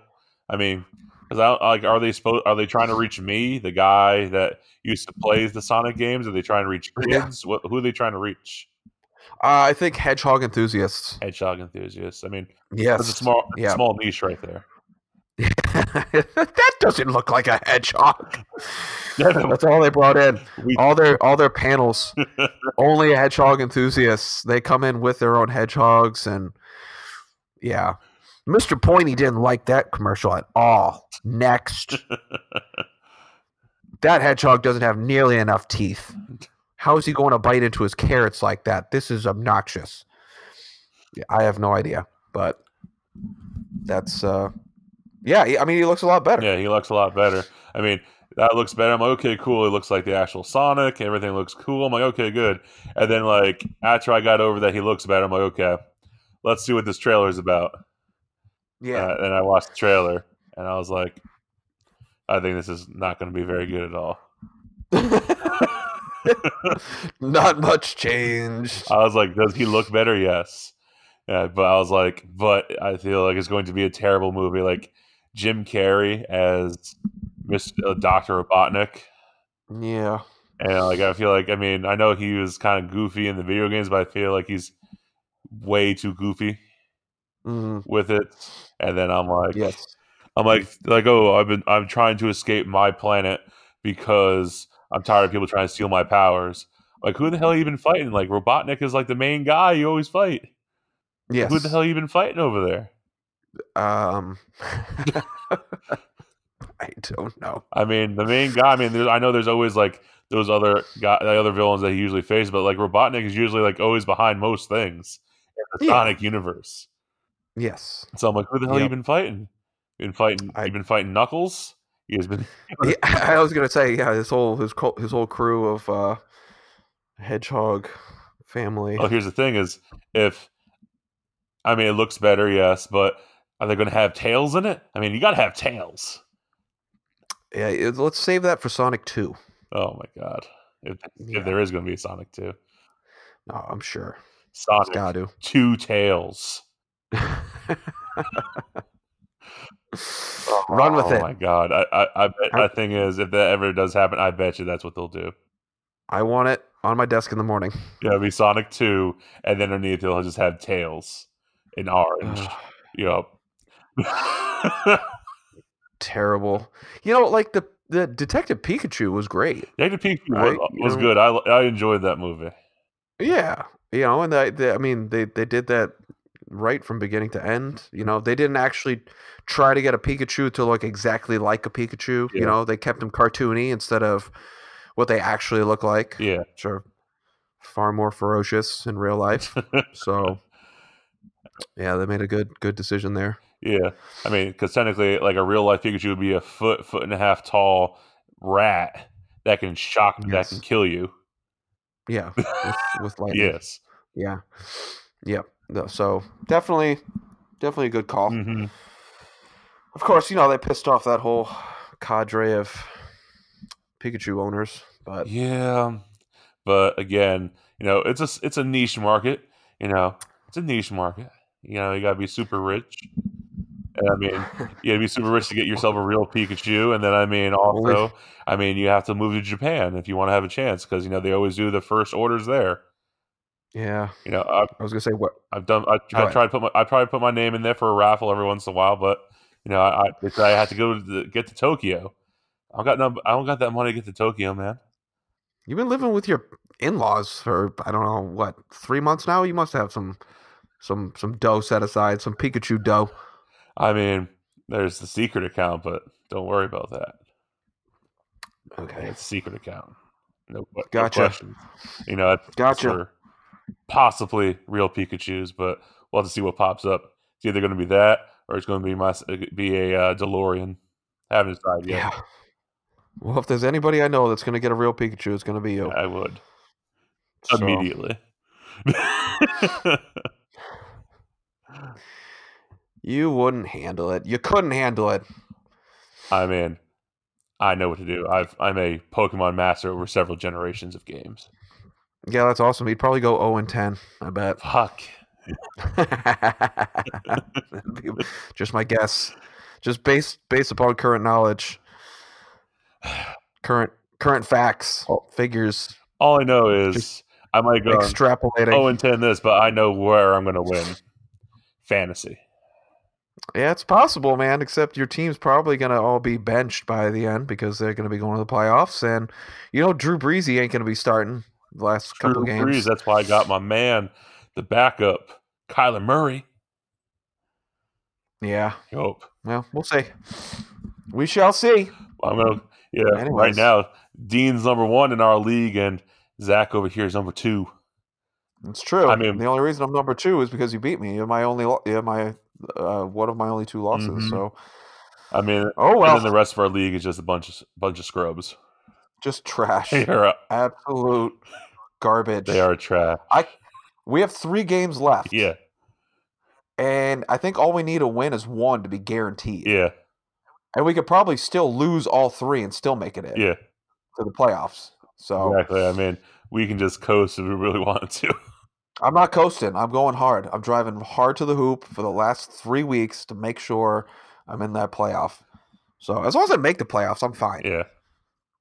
I mean, because I like, are they supposed? Are they trying to reach me, the guy that used to play the Sonic games? Are they trying to reach Yeah. kids? What? Who are they trying to reach? uh, i think hedgehog enthusiasts Hedgehog enthusiasts. I mean, yes that's a small, yeah small niche right there. that doesn't look like a hedgehog. That's all they brought in. All their all their panels. Only hedgehog enthusiasts. They come in with their own hedgehogs and yeah. Mr pointy didn't like that commercial at all. Next. That hedgehog doesn't have nearly enough teeth. How is he going to bite into his carrots like that? This is obnoxious. Yeah, i have no idea but that's uh yeah i mean he looks a lot better Yeah, he looks a lot better. I mean, that looks better. I'm like, okay, cool. It looks like the actual Sonic. Everything looks cool. I'm like, okay, good. And then like after I got over that he looks better, I'm like, okay, let's see what this trailer is about. yeah Uh, and I watched the trailer, and I was like, I think this is not going to be very good at all. not much change I was like, does he look better? Yes. Yeah, but I was like, but I feel like it's going to be a terrible movie. Like Jim Carrey as Miss uh, Doctor Robotnik. Yeah. And like I feel like I mean I know he was kind of goofy in the video games, but I feel like he's way too goofy Mhm. with it. And then I'm like, Yes. I'm like like oh I've been I'm trying to escape my planet because I'm tired of people trying to steal my powers. Like who the hell are you been fighting? Like Robotnik is like the main guy you always fight. Yes. Who the hell you been fighting over there? Um. I don't know. I mean, the main guy. I mean, I know there's always like those other guy, the other villains that he usually faces, but like Robotnik is usually like always behind most things in the Yeah. Sonic universe. Yes. So I'm like, who the hell you been fighting? You been fighting? I- you been fighting Knuckles? He has been. Yeah, I was gonna say, yeah, his whole his his whole crew of uh, hedgehog family. Well, here's the thing: is if I mean, it looks better, yes, but are they going to have tails in it? I mean, you got to have tails. Yeah, it- let's save that for Sonic Two. Oh my god! If, Yeah. if there is going to be a Sonic two, No, I'm sure. Sonic Got to. two tails. Run with oh it. Oh my god! I I, I bet I- that thing is if that ever does happen, I bet you that's what they'll do. I want it on my desk in the morning. Yeah, it'll be Sonic two, and then underneath it'll just have tails in orange. yep. Terrible. You know, like the the Detective Pikachu was great. Detective Pikachu Right, uh, was, was good. I I enjoyed that movie. Yeah, you know, and they, they, I mean, they they did that right from beginning to end. You know, they didn't actually try to get a Pikachu to look exactly like a Pikachu. Yeah. You know, they kept him cartoony instead of what they actually look like, Yeah. sure, far more ferocious in real life. so, yeah, they made a good good decision there. Yeah, I mean, because technically, like a real life Pikachu would be a foot, foot and a half tall rat that can shock, that can kill you. Yeah, with, with lightning. Yes. Yeah. Yep. No, so definitely, definitely a good call. hmm Of course, you know they pissed off that whole cadre of Pikachu owners, but Yeah, but again, you know, it's a it's a niche market. You know, it's a niche market. You know, you gotta be super rich. And I mean, you gotta be super rich to get yourself a real Pikachu. And then, I mean, also, I mean, you have to move to Japan if you want to have a chance because you know they always do the first orders there. yeah, You know, I've, I was gonna say what? I've done. I, I tried to put my. I probably put my name in there for a raffle every once in a while, but you know, I I, I had to go to the, get to Tokyo. I don't got no. I don't got that money to get to Tokyo, man. You've been living with your in-laws for I don't know what three months now. You must have some some some dough set aside, some Pikachu dough. I mean, there's the secret account, but don't worry about that. Okay, It's a secret account. No, que- no Gotcha. questions. You know, Gotcha. possibly real Pikachu's, but we'll have to see what pops up. It's either going to be that or it's going to be my be a uh, DeLorean. haven't decided yet. yeah. Well, if there's anybody I know that's gonna get a real Pikachu, it's gonna be you. I would So, immediately. You wouldn't handle it. You couldn't handle it. I mean, I know what to do. I've I'm a Pokemon master over several generations of games. Yeah, that's awesome. He'd probably go 0 and 10, I bet. Fuck. Just my guess. Just based based upon current knowledge. Current current facts, figures, All I know is I might go extrapolating. oh and ten this, but I know where I'm going to win. Fantasy. Yeah, it's possible, man. Except your team's probably gonna all be benched by the end because they're gonna be going to the playoffs, and you know Drew Breesy ain't gonna be starting the last couple games. Brees, that's why I got my man, the backup, Kyler Murray. Yeah, Hope. well, we'll see. We shall see. I'm gonna yeah. Right now, Dean's number one in our league, and Zach over here is number two. It's true. I mean- the only reason I'm number two is because you beat me. You're my only. You're my uh, one of my only two losses. Mhm. So, I mean, oh and well, then the rest of our league is just a bunch of bunch of scrubs. just trash. They are Absolute garbage. they are trash. I. We have three games left. Yeah, And I think all we need to win is one to be guaranteed. yeah, And we could probably still lose all three and still make it in yeah. to the playoffs. So Exactly. I mean, we can just coast if we really wanted to. I'm not coasting. I'm going hard. I'm driving hard to the hoop for the last three weeks to make sure I'm in that playoff So as long as I make the playoffs, I'm fine. Yeah.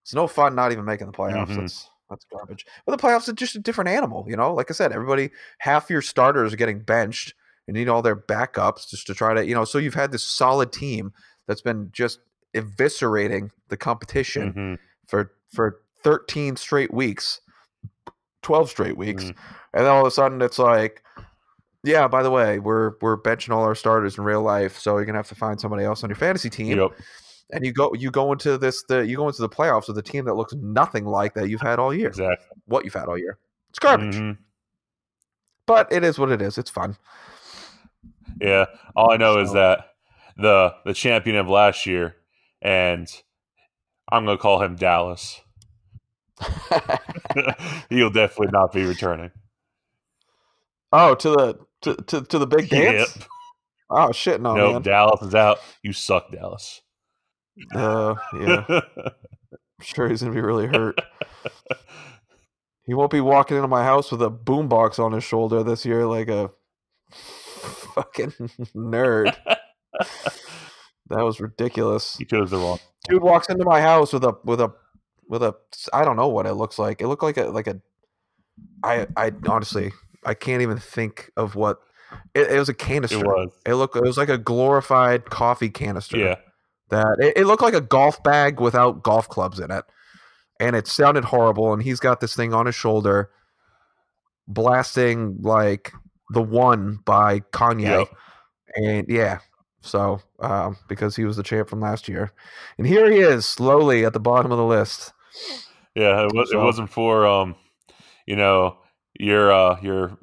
It's no fun not even making the playoffs. Mhm. That's that's garbage. But the playoffs are just a different animal, you know. Like I said, everybody half your starters are getting benched and you need all their backups just to try to, you know, so you've had this solid team that's been just eviscerating the competition Mhm. for for 13 straight weeks, 12 straight weeks. Mhm. And then all of a sudden it's like yeah, by the way, we're we're benching all our starters in real life, so you're gonna have to find somebody else on your fantasy team Yep. and you go you go into this the you go into the playoffs with a team that looks nothing like that you've had all year. Exactly. What you've had all year. It's garbage. Mhm. But it is what it is. It's fun. Yeah. All I know is that the the champion of last year, and I'm gonna call him Dallas. He'll definitely not be returning. oh, to the to, to, to the big dance? Yep. Oh shit, no nope. man. Dallas is out. You suck, Dallas. Uh yeah. I'm sure he's gonna be really hurt. He won't be walking into my house with a boombox on his shoulder this year like a fucking nerd. That was ridiculous. he chose the wrong. dude walks into my house with a with a with a I don't know what it looks like. It looked like a like a I I honestly I can't even think of what it, it was a canister. It was. It looked it was like a glorified coffee canister. Yeah. That it, it looked like a golf bag without golf clubs in it. And it sounded horrible and he's got this thing on his shoulder blasting like the one by Kanye. Yep. And yeah, so um, because he was the champ from last year, and here he is, slowly at the bottom of the list. Yeah. It, was. It wasn't for um, you know, your uh your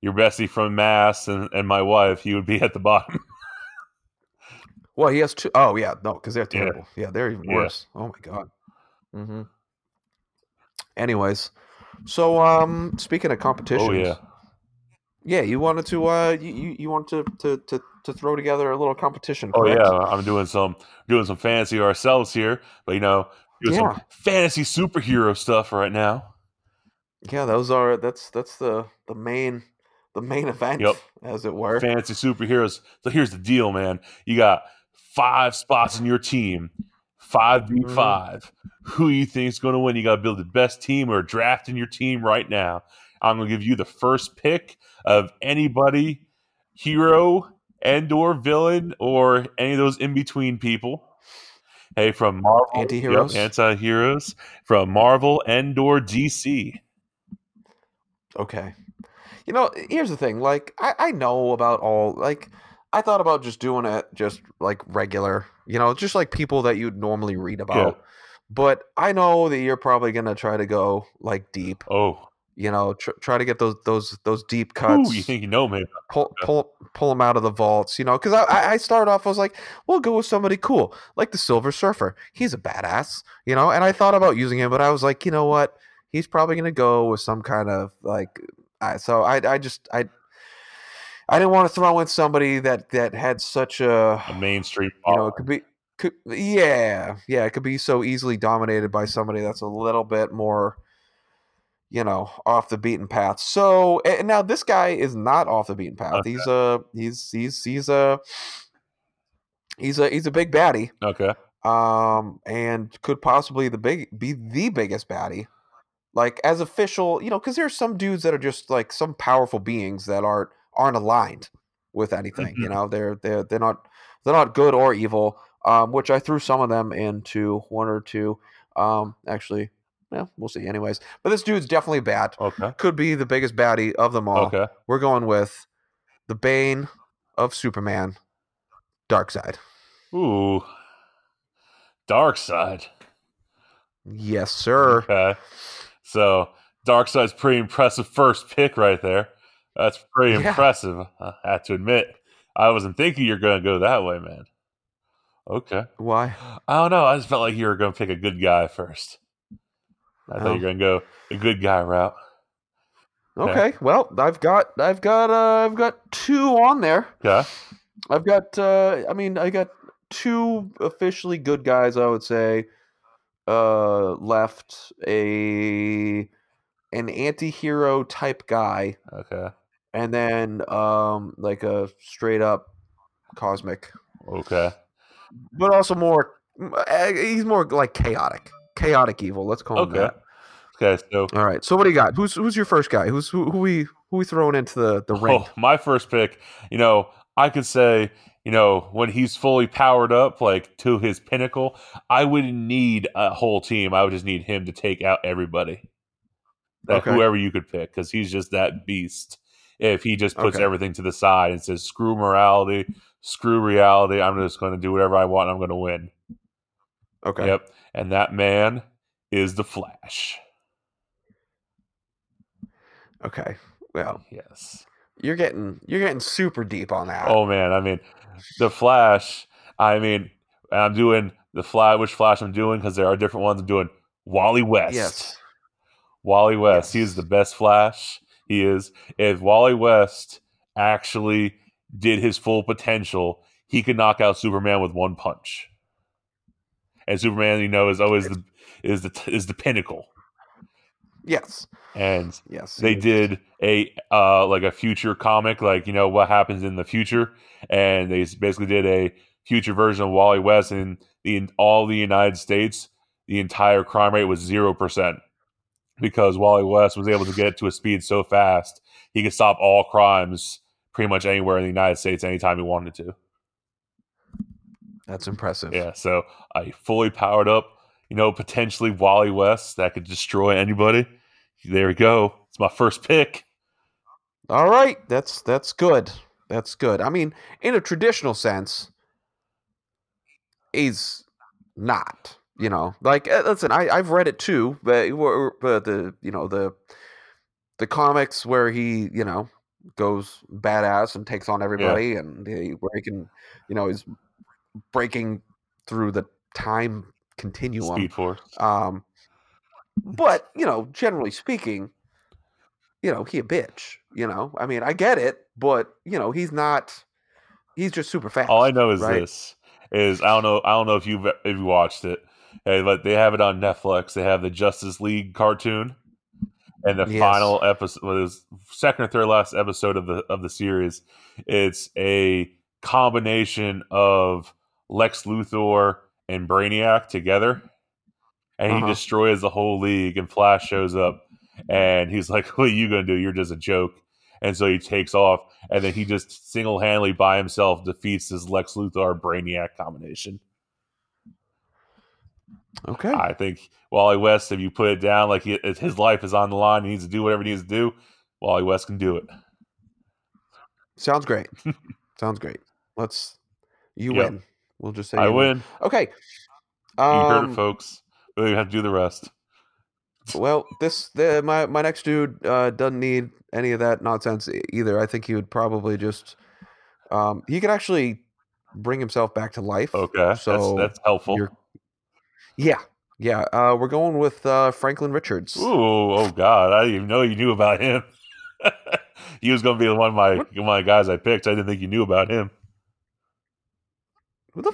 your bestie from Mass and, and my wife. He would be at the bottom. Well, he has two oh yeah, no, because they're terrible. Yeah. they're even Yeah. worse. Oh my god. Mm-hmm. Anyways, so um, speaking of competitions, Oh yeah. yeah, you wanted to uh, you you, wanted to, to to to throw together a little competition. Oh yeah, I'm doing some doing some fancy ourselves here, but you know, Yeah. some fantasy superhero stuff right now. yeah. Those are that's that's the the main the main event, Yep. as it were. Fantasy superheroes. So here's the deal, man. You got five spots in your team, five v Mm-hmm. five. Who you think is going to win? You got to build the best team or draft in your team right now. I'm going to give you the first pick of anybody, hero and or villain or any of those in between people. Hey, from Marvel, Anti-heroes? anti-heroes from Marvel and or DC. Okay. You know, here's the thing. Like, I, I know about all, like, I thought about just doing it just like regular, you know, just like people that you'd normally read about. But I know that you're probably going to try to go like deep, Oh, you know, tr- try to get those, those, those deep ooh, cuts, you think you know me? pull, pull, pull them out of the vaults, you know, because I, I started off, I was like, we'll go with somebody cool, like the Silver Surfer. He's a badass, you know, and I thought about using him, but I was like, you know what? He's probably going to go with some kind of like, I, so I, I just, I, I didn't want to throw in somebody that that had such a, A mainstream. you know, it could be, could, yeah, yeah, it could be so easily dominated by somebody that's a little bit more, you know, off the beaten path. So, and now this guy is not off the beaten path. He's a, he's, he's, he's a, he's a, he's a big baddie, okay. um, and could possibly the big be the biggest baddie. Like as official, you know, because there's some dudes that are just like some powerful beings that aren't aren't aligned with anything. You Mhm. know, they're they're they're not they're not good or evil. Um, which I threw some of them into one or two. Um, actually, yeah, we'll see. Anyways, but this dude's definitely bad. Okay. Could be the biggest baddie of them all. Okay. We're going with the Bane of Superman, Darkseid. Ooh. Darkseid. Yes, sir. Okay. So Darkseid's pretty impressive first pick right there. That's pretty Yeah. impressive. I have to admit. I wasn't thinking you're gonna go that way, man. Okay. Why? I don't know. I just felt like you were gonna pick a good guy first. I thought Oh. you were gonna go the good guy route. Okay. Well, I've got I've got uh, I've got two on there. Yeah. I've got uh I mean I got two officially good guys I would say uh left a an anti-hero type guy Okay. and then um like a straight up cosmic Okay. but also more Uh, He's more like chaotic, chaotic evil. Let's call him Okay. that. Okay, so All right. So what do you got? Who's who's your first guy? Who's who? Who we who we throwing into the the ring? oh, my first pick, you know, I could say, you know, when he's fully powered up, like to his pinnacle, I wouldn't need a whole team. I would just need him to take out everybody. That Okay. whoever you could pick, because he's just that beast. If he just puts Okay. everything to the side and says, "Screw morality, screw reality," I'm just going to do whatever I want. and I'm going to win. Okay. Yep, and that man is the Flash. Okay. Well, Yes. you're getting you're getting super deep on that. Oh man, I mean, the Flash. I mean, I'm doing the Flash. Which Flash I'm doing? Because there are different ones. I'm doing Wally West. yes. Wally West. He Yes. is the best Flash. He is. If Wally West actually did his full potential, he could knock out Superman with one punch. And Superman, you know, is always the is the is the pinnacle. Yes. And Yes. they he did a uh like a future comic like you know what happens in the future and they basically did a future version of wally west and the in all the united states the entire crime rate was 0% because wally west was able to get to a speed so fast he could stop all crimes pretty much anywhere in the united states anytime he wanted to That's impressive. yeah so i fully powered up you know potentially wally west that could destroy anybody there we go it's my first pick All right. That's that's good. That's good. I mean, in a traditional sense, he's not. You know, like uh, listen, I I've read it too, but, but the you know the the comics where he you know goes badass and takes on everybody, and he, where he can you know is breaking through the time continuum. speed force Um, but you know, generally speaking, you know, he a bitch. You know, I mean, I get it, but you know, he's not. He's just super fast. All I know is right? this: is I don't know I don't know if you have if you watched it, hey, but they have it on Netflix. They have the Justice League cartoon, and the Yes. final episode, was second or third last episode of the of the series. It's a combination of Lex Luthor and Brainiac together, and he Uh-huh. destroys the whole league. And Flash shows up, and he's like, "What are you gonna do? You're just a joke." And so he takes off, and then he just single handedly by himself defeats this Lex Luthor Brainiac combination. Okay. I think Wally West, if you put it down like he, his life is on the line, he needs to do whatever he needs to do. Wally West can do it. Sounds great. Sounds great. Let's. You Yep. win. We'll just say I win. Okay. You heard Um, it, folks. We have to do the rest. well, this the my my next dude uh, doesn't need any of that nonsense either. I think he would probably just. Um, he could actually bring himself back to life. Okay, So that's that's helpful. Yeah, yeah. Uh, we're going with uh, Franklin Richards. Ooh, oh God! I didn't even know you knew about him. he was going to be one of my one of my guys I picked. I didn't think you knew about him. Who the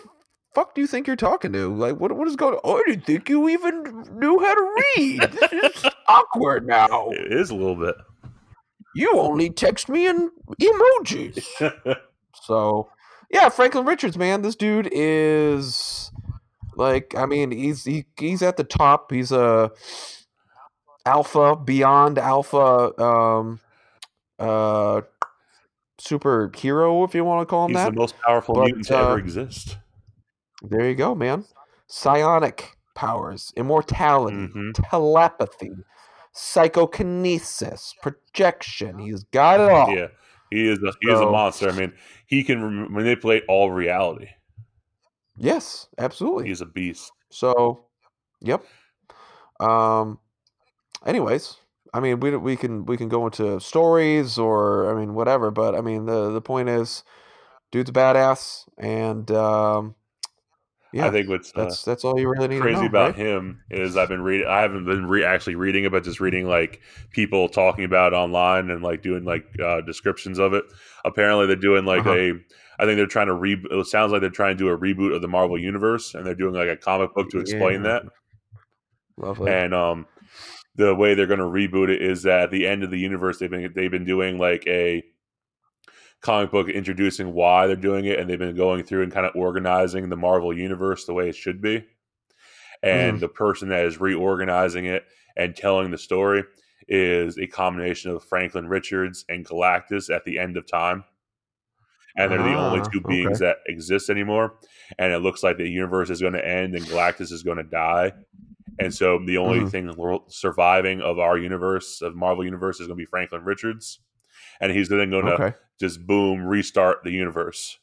fuck do you think you're talking to? Like, what what is going? on? I didn't think you even knew how to read. this is awkward now. It is a little bit. You only text me in emojis. So, yeah, Franklin Richards, man, this dude is like, I mean, he's he, he's at the top. He's a alpha, beyond alpha, um, uh, superhero, if you want to call him He's that. the most powerful But, mutant to uh, ever exist. There you go, man. Psionic powers, immortality, Mhm. telepathy, psychokinesis, projection. He's got it all. Yeah, he is. A, he is a monster. I mean, he can manipulate all reality. Yes, absolutely. He's a beast. So, yep. Um. Anyways, I mean, we we can we can go into stories or I mean whatever, but I mean the the point is, dude's a badass, and um, yeah, I think what's uh, that's that's all you really need crazy to know. about right? him is I've been reading. I haven't been re- actually reading it, but just reading like people talking about it online and like doing like uh, descriptions of it. Apparently, they're doing like Uh-huh. a. I think they're trying to re. It sounds like they're trying to do a reboot of the Marvel universe, and they're doing like a comic book to explain Yeah. that. Lovely. And um, the way they're going to reboot it is that at the end of the universe, they've been they've been doing like a comic book introducing why they're doing it, and they've been going through and kind of organizing the Marvel universe the way it should be. And Mhm. the person that is reorganizing it and telling the story is a combination of Franklin Richards and Galactus at the end of time. And they're the only Ah, two beings okay. that exist anymore. And it looks like the universe is going to end and Galactus is going to die. And so the only Mhm. thing surviving of our universe, of Marvel universe, is going to be Franklin Richards. And he's then going to just boom, restart the universe.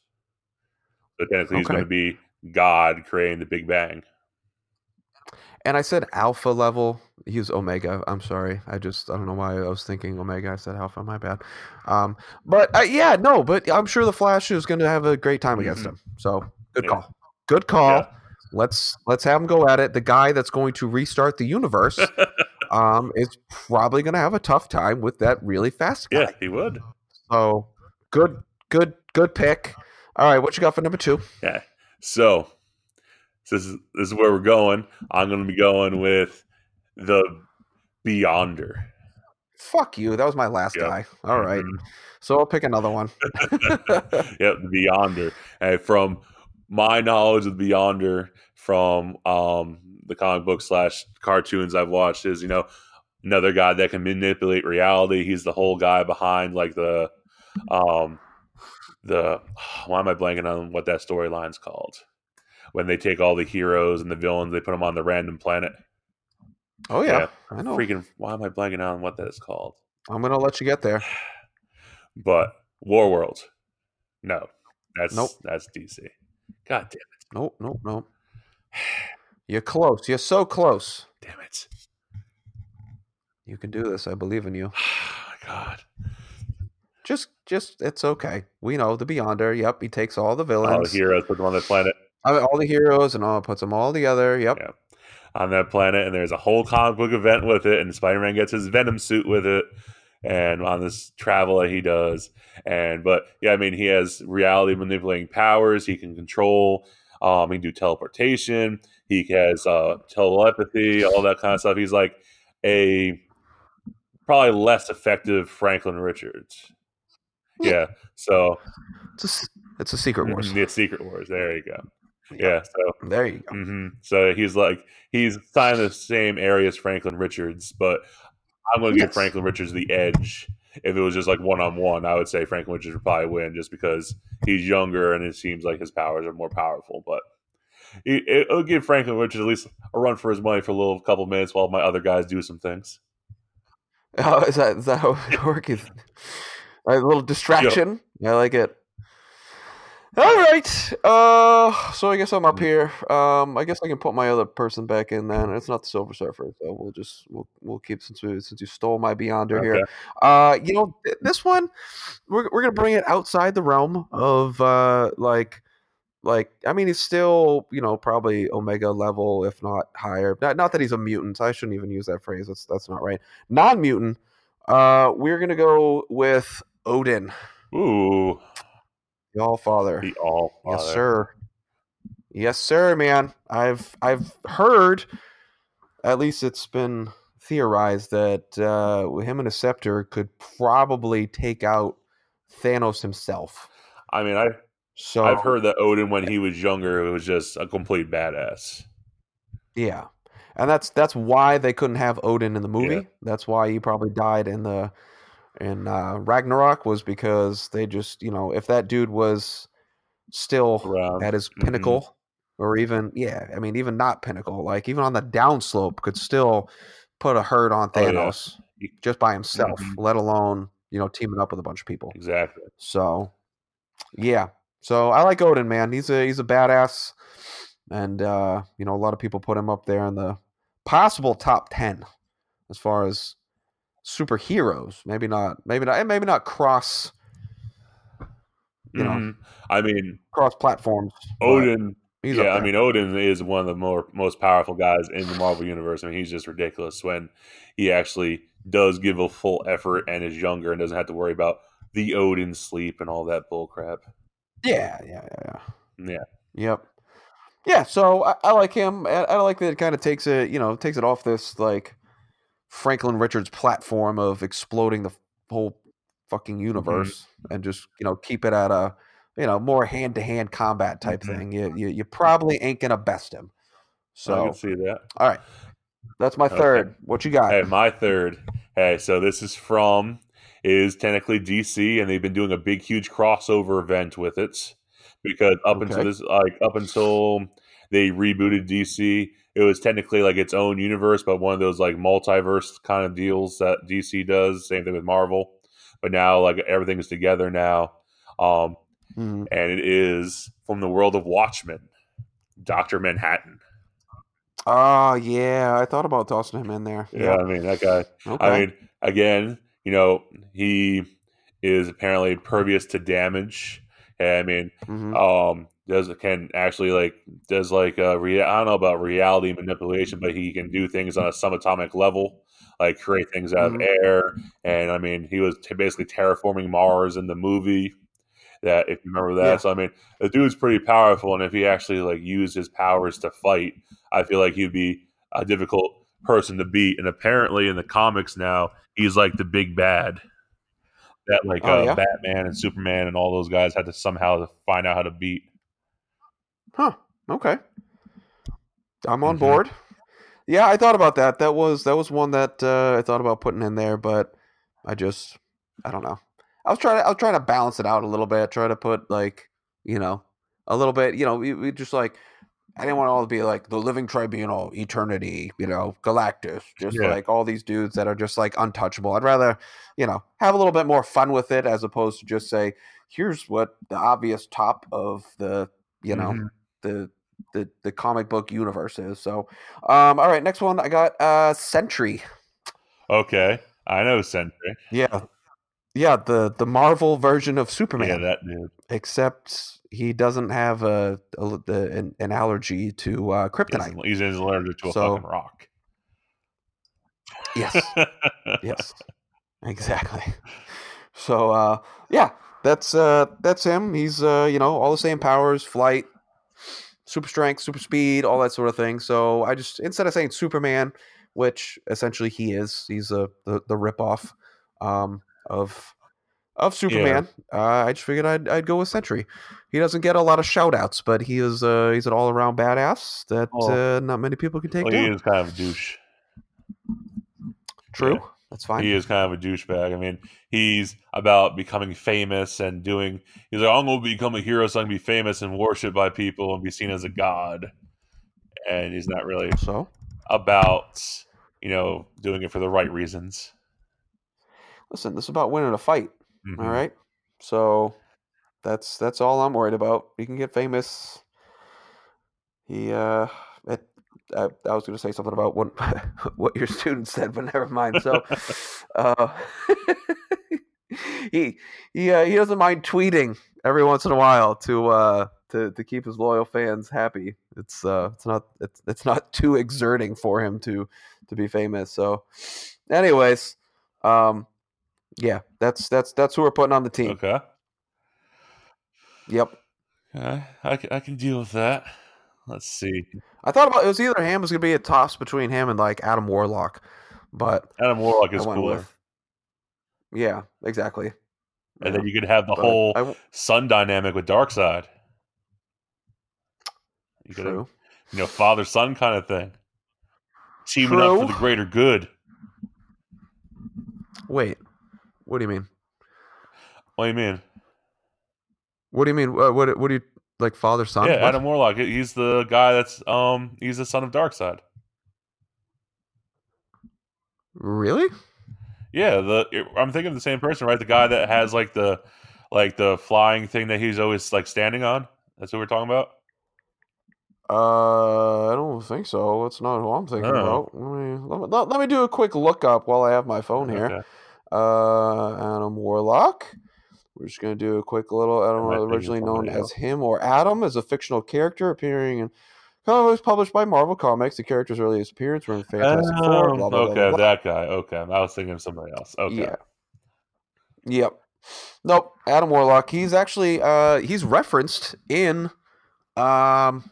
So technically, he's going to be God creating the Big Bang. And I said alpha level. He was omega. I'm sorry. I just I don't know why I was thinking omega. I said alpha. My bad. Um, but uh, yeah, no. But I'm sure the Flash is going to have a great time against Mhm. him. So good Yeah. call. Good call. Yeah. Let's let's have him go at it. The guy that's going to restart the universe um, is probably going to have a tough time with that really fast guy. yeah, he would. So good, good, good pick. All right, what you got for number two? Yeah. So this is this is where we're going. I'm going to be going with the Beyonder. Fuck you. That was my last Yep. guy. All right. Mhm. So I'll pick another one. yep, the Beyonder. And from my knowledge of the Beyonder, from um, the comic book slash cartoons I've watched, is you know another guy that can manipulate reality. He's the whole guy behind like the um the why am I blanking on what that storyline's called? When they take all the heroes and the villains, they put them on the random planet. Oh yeah, Yeah. I know. Freaking, why am I blanking on what that's called? I'm gonna let you get there. But Warworld, no, that's Nope. that's DC. God damn it. Nope, nope, nope. You're close. You're so close. Damn it. You can do this. I believe in you. Oh god. Just, just, it's okay. We know the Beyonder. Yep, he takes all the villains. All the heroes put them on the planet I mean, all the heroes, and all puts them all together. Yep. Yeah. on that planet, and there's a whole comic book event with it, and Spider Man gets his Venom suit with it, and on this travel that he does. And but yeah, I mean he has reality manipulating powers, he can control, um, he can do teleportation, he has uh telepathy, all that kind of stuff. He's like a probably less effective Franklin Richards. Yeah. So It's a, it's a Secret Wars. the Secret Wars. There you go. Yeah. So There you go. hmm So he's like he's signed the same area as Franklin Richards, but I'm going to give Franklin Richards the edge. If it was just like one on one, I would say Franklin Richards would probably win just because he's younger and it seems like his powers are more powerful. But it, it'll give Franklin Richards at least a run for his money for a little couple minutes while my other guys do some things. Oh, is that is that how it works? A little distraction. I like it. All right. Uh, so I guess I'm up here. Um, I guess I can put my other person back in. Then it's not the Silver Surfer, so we'll just we'll we'll keep since we since you stole my Beyonder here. Uh, you know this one, we're we're gonna bring it outside the realm of uh like like I mean he's still you know probably Omega level if not higher. Not not that he's a mutant. I shouldn't even use that phrase. That's that's not right. Non mutant. Uh, we're gonna go with Odin, Ooh, the All Father. the all Yes, sir. Yes, sir, man. I've I've heard, at least it's been theorized that uh, him and a scepter could probably take out Thanos himself. I mean, I So I've heard that Odin when he was younger was just a complete badass. yeah, and that's that's why they couldn't have Odin in the movie. Yeah. That's why he probably died in the in uh, Ragnarok was because they just you know if that dude was still Around. at his Mhm. pinnacle or even yeah i mean even not pinnacle like even on the downslope could still put a hurt on Oh, yeah. thanos just by himself Mhm. let alone you know teaming up with a bunch of people Exactly. so yeah so i like odin man he's a he's a badass and uh you know a lot of people put him up there in the possible top 10 as far as superheroes maybe not maybe not maybe not cross you know Mhm. I mean, cross platforms Odin he's yeah, I mean Odin is one of the more most powerful guys in the Marvel universe. I mean, he's just ridiculous when he actually does give a full effort and is younger and doesn't have to worry about the Odin sleep and all that bullcrap. Yeah, yeah, yeah, yeah. Yeah. Yep. Yeah, so I, I like him. I, I like that it kind of takes it, you know, takes it off this like Franklin Richards platform of exploding the whole fucking universe and just you know keep it at a you know more hand to hand combat type Mhm. thing, you, you you probably ain't gonna best him. I So can see that. all right, that's my Okay. third. What you got? Hey, my third. Hey, so this is from is technically DC, and they've been doing a big, huge crossover event with it because up until this, like up until they rebooted DC, it was technically like its own universe, but one of those like multiverse kind of deals that DC does. Same thing with Marvel, but now like everything is together now, um, Mhm. and it is from the world of Watchmen, Doctor Manhattan. Oh yeah, I thought about tossing him in there. Yeah, Yeah. I mean that guy. Okay. I mean, again, you know, he is apparently pervious to damage. I mean, Mhm. um, does can actually like does like uh, rea- I don't know about reality manipulation, but he can do things on a subatomic level, like create things out Mhm. of air. And I mean, he was t- basically terraforming Mars in the movie. That if you remember that, Yeah. so I mean, the dude's pretty powerful, and if he actually like used his powers to fight, I feel like he'd be a difficult person to beat. And apparently, in the comics now, he's like the big bad that like Oh, uh, yeah? Batman and Superman and all those guys had to somehow find out how to beat. Huh. Okay. I'm on Mhm. board. Yeah, I thought about that. That was that was one that uh, I thought about putting in there, but I just I don't know. I was trying to I was trying to balance it out a little bit. Try to put like you know a little bit. You know, we, we just like I didn't want all to be like the Living Tribunal, Eternity, you know, Galactus, just Yeah. like all these dudes that are just like untouchable. I'd rather you know have a little bit more fun with it as opposed to just say here's what the obvious top of the you know Mhm. The the the comic book universe is. So, um, all right, next one I got uh Sentry. Okay, I know Sentry. Yeah, yeah, the the Marvel version of Superman. Yeah, that dude. except he doesn't have a, a the- an, an allergy to uh, He's, kryptonite. he's allergic to a So- fucking rock. Yes, yes, exactly. So, uh, yeah, that's uh, that's him. He's uh, you know all the same powers, flight, super strength, super speed, all that sort of thing. So I just instead of saying Superman, which essentially he is, he's a the, the ripoff um, of of Superman. Uh, I just figured I'd I'd go with Sentry. He doesn't get a lot of shout outs, but he is uh, he's an all around badass that Well, uh, not many people can take Well, he is kind of a douche. True, yeah. That's fine. He is kind of a douchebag. I mean, he's about becoming famous and doing. He's like, I'm going to become a hero, so I can be famous and worshipped by people and be seen as a god. And he's not really So about, you know, doing it for the right reasons. listen, this is about winning a fight. Mhm. All right. So that's that's all I'm worried about. He can get famous. He uh I, I was going to say something about what what your student said, but never mind. So uh he he uh, he doesn't mind tweeting every once in a while to uh to, to keep his loyal fans happy. It's uh it's not it's it's not too exerting for him to to be famous. So anyways, um yeah, that's that's that's who we're putting on the team. Okay. Yep. Okay. I, I can deal with that. Let's see. I thought about it was either him it was gonna be a toss between him and like Adam Warlock, but Adam Warlock is cooler. with yeah, exactly. And Yeah, then you could have the but whole I son dynamic with Darkseid. You could have, true. you know, father son kind of thing. Teaming up for the greater good. Wait, what do you mean? What do you mean? What do you mean? Uh, what what do you like? Father son? yeah, Adam Warlock. He's the guy that's um he's the son of Darkseid. Really? Yeah, the I'm thinking of the same person, right? The guy that has like the like the flying thing that he's always like standing on. That's what we're talking about. Uh, I don't think so. That's not who I'm thinking Oh. about. Let me, let me let, let me do a quick look up while I have my phone here. Okay. Uh, Adam Warlock. We're just gonna do a quick little. Adam, I might think of originally known as him or Adam, is a fictional character appearing in comics published by Marvel Comics. The character's earliest appearance were in Fantastic Four. Um, Blah, blah, blah, okay, blah. that guy. Okay, I was thinking of somebody else. Okay. Yeah. Yep. Nope. Adam Warlock. He's actually uh he's referenced in um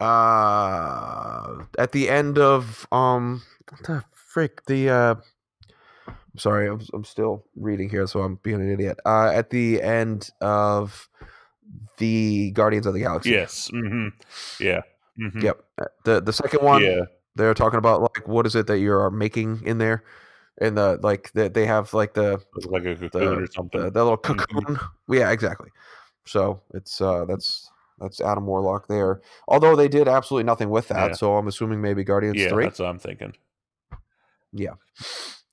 uh at the end of um what the frick the uh sorry, I'm, I'm still reading here, so I'm being an idiot. Uh, at the end of the Guardians of the Galaxy. Yes. hmm Yeah. hmm Yep. Uh, The the second one, Yeah. they're talking about like what is it that you are making in there, and the like that they have like the like a cocoon or something. the, the little Mhm. cocoon. Yeah, exactly. So it's uh that's that's Adam Warlock there. Although they did absolutely nothing with that, Yeah. so I'm assuming maybe Guardians yeah, three. that's what I'm thinking.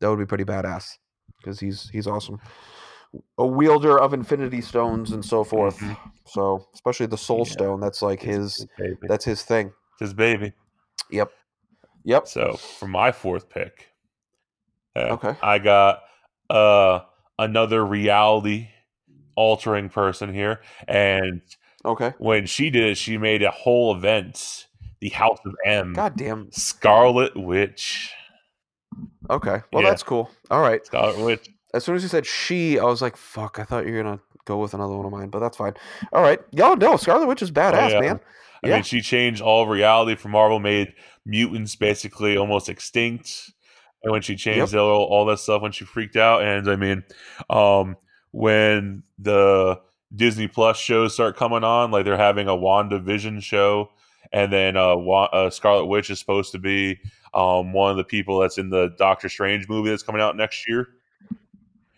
That would be pretty badass because he's he's awesome. A wielder of Infinity Stones and so forth. Mhm. So especially the Soul Yeah. Stone, that's like his baby. that's his thing. His baby. Yep. Yep. So for my fourth pick, uh, Okay. I got uh another reality altering person here, and Okay. when she did it, she made a whole event, the House of M, God damn. Scarlet Witch, Okay. Well, Yeah. that's cool. All right. Scarlet Witch. As soon as you said she, I was like, "Fuck!" I thought you were gonna go with another one of mine, but that's fine. All right. Y'all know Scarlet Witch is badass, Oh, yeah. man. I Yeah. mean, she changed all of reality for Marvel, made mutants basically almost extinct. And when she changed all, all that stuff, when she freaked out, and I mean, um, when the Disney Plus shows start coming on, like they're having a WandaVision show, and then uh, Wa- uh, Scarlet Witch is supposed to be um, one of the people that's in the Doctor Strange movie that's coming out next year.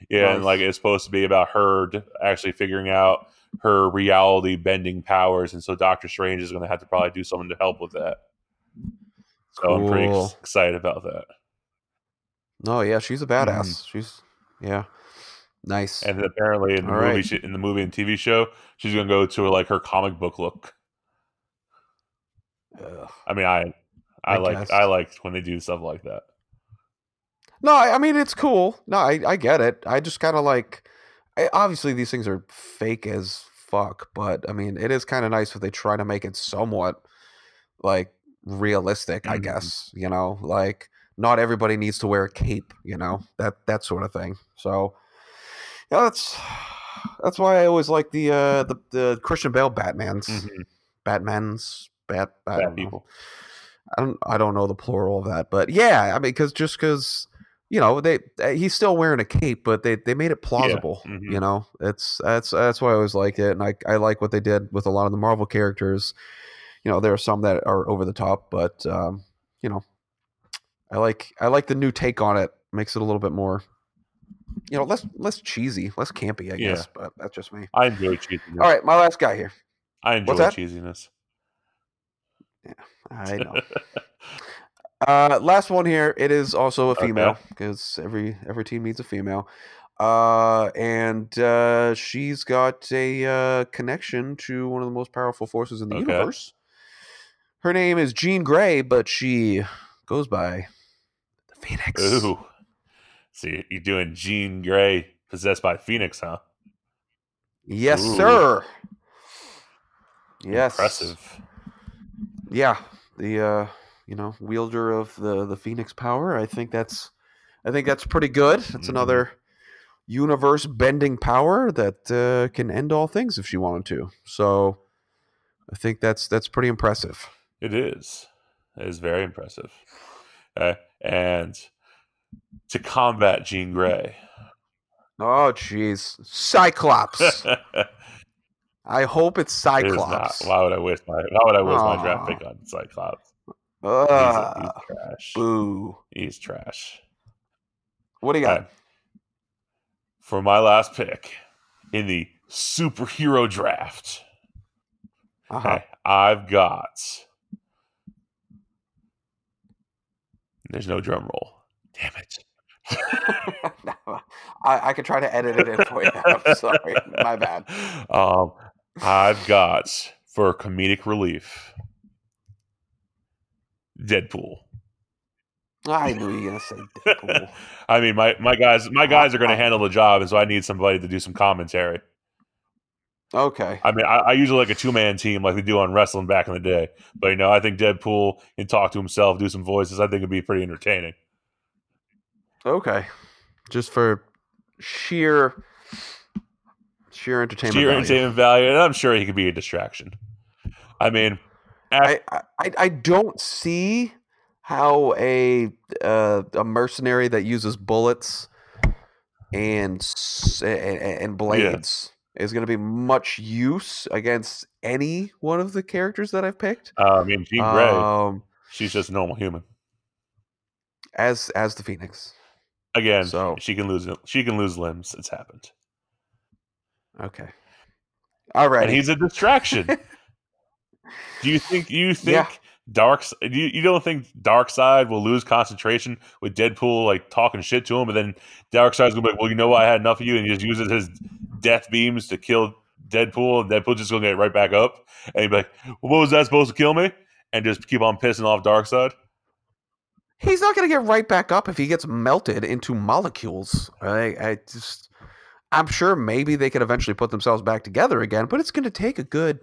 Yeah, and like it's supposed to be about her actually figuring out her reality bending powers, and so Doctor Strange is going to have to probably do something to help with that. So I'm pretty excited about that. No, yeah, she's a badass. She's yeah, nice. And apparently in the All movie, right. she, in the movie and TV show, she's going to go to like her comic book look. Ugh. I mean, I I, I like guess. I like when they do stuff like that. No, I, I mean it's cool. No, I I get it. I just kind of like. I, obviously, these things are fake as fuck, but I mean, it is kind of nice if they try to make it somewhat like realistic. I Mhm. guess you know, like not everybody needs to wear a cape. You know that that sort of thing. So yeah, that's that's why I always like the uh the the Christian Bale Batman's Mhm. Batman's Bat. I Bat don't know. I don't I don't know the plural of that, but yeah, I mean, because just because you know they uh, he's still wearing a cape, but they they made it plausible. mhm. You know, it's that's that's why I always like it, and I I like what they did with a lot of the Marvel characters. You know, there are some that are over the top, but um, you know, I like I like the new take on it. Makes it a little bit more, you know, less less cheesy, less campy, I Yeah. guess. But that's just me. I enjoy cheesiness. All right, my last guy here. I enjoy cheesiness. that? I know. Uh, last one here. It is also a female because every every team needs a female. Uh, and uh, she's got a uh, connection to one of the most powerful forces in the Okay. universe. Her name is Jean Grey, but she goes by the Phoenix. Ooh. See, you're doing Jean Grey possessed by Phoenix, huh? Yes, Ooh. sir. Yes. Impressive. Yeah, the uh, you know wielder of the the Phoenix power. I think that's I think that's pretty good. It's Mhm. another universe bending power that uh, can end all things if she wanted to. So I think that's that's pretty impressive. It is. It is very impressive. Okay. And to combat Jean Grey, Oh jeez, Cyclops. it I hope it's. Cyclops. Why would I waste my Why would I waste my draft pick on Cyclops? He's, he's trash. boo. He's trash. What do you got? Okay. For my last pick in the superhero draft, Uh-huh. okay, I've got. There's no drum roll. Damn it. I, I could try to edit it in for you. I'm sorry, my bad. Um, I've got for comedic relief, Deadpool. I knew you were gonna say Deadpool. I mean, my, my guys, my guys are going to Uh, handle the job, and so I need somebody to do some commentary. Okay. I mean, I, I usually like a two man team like we do on wrestling back in the day, but you know, I think Deadpool can talk to himself, do some voices. I think it'd be pretty entertaining. Okay. Just for sheer sheer entertainment. Sheer value. entertainment value, and I'm sure he could be a distraction. I mean, I, I I don't see how a uh, a mercenary that uses bullets and s- a- a- and blades is going to be much use against any one of the characters that I've picked. Uh, I mean, Jean Grey, Um, she's just a normal human. as as the Phoenix. Again, So- she can lose she can lose limbs. It's happened, Okay. All right. he's a distraction. do you think you think Yeah. Dark you, you don't think Darkseid will lose concentration with Deadpool like talking shit to him, but then Darkseid's gonna be like, well, you know what, I had enough of you, and he just uses his death beams to kill Deadpool, and Deadpool just gonna get right back up, and he'd be like, well, what was that supposed to kill me? And just keep on pissing off Darkseid. he's not going to get right back up if he gets melted into molecules. Right? I just, I'm sure maybe they could eventually put themselves back together again, but it's going to take a good,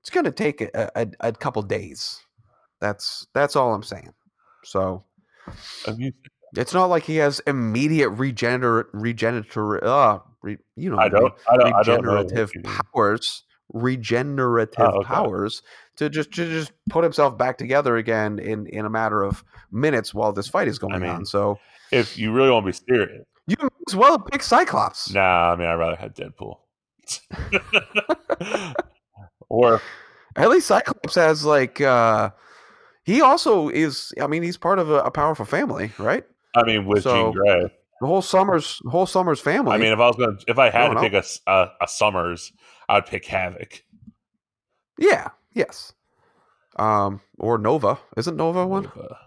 it's going to take a, a, a couple days. That's that's all I'm saying. So I it's not like he has immediate regenerate regenerative, uh, re, you know, I don't, I don't, I don't know. regenerative you mean. powers, regenerative Oh, okay. powers to just to just put himself back together again in in a matter of minutes while this fight is going mean, on. So If you really want to be serious, you might as well pick Cyclops. nah, I mean, I'd rather have Deadpool. or At least Cyclops has like uh he also is. I mean, he's part of a, a powerful family, right? I mean, with So, Jean Grey. The whole Summers, the whole Summers family. I mean, if I was gonna, if I had don't to pick a Summers, I'd pick Havoc. yeah, yes. Um, or Nova. Isn't Nova one? Nova,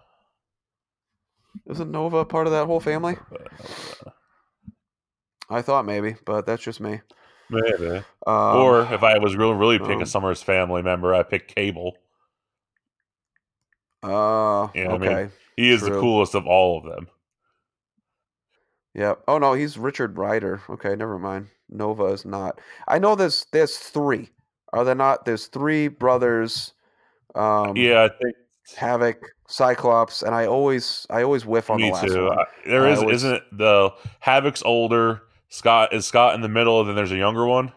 Isn't Nova part of that whole family? I thought maybe, but that's just me. Maybe. Um, or if I was really, really pick um, a Summers family member, I pick Cable. uh, Yeah, I mean, okay, He is the coolest of all of them. yeah. Oh no, he's Richard Rider. Okay, never mind. Nova is not. I know there's there's three. Are there not? There's three brothers. Um, yeah, I think Havoc, Cyclops, and I always I always whiff on me the last too. one. I, there is, always- isn't it? The Havoc's older. Scott is Scott in the middle, then there's a younger one,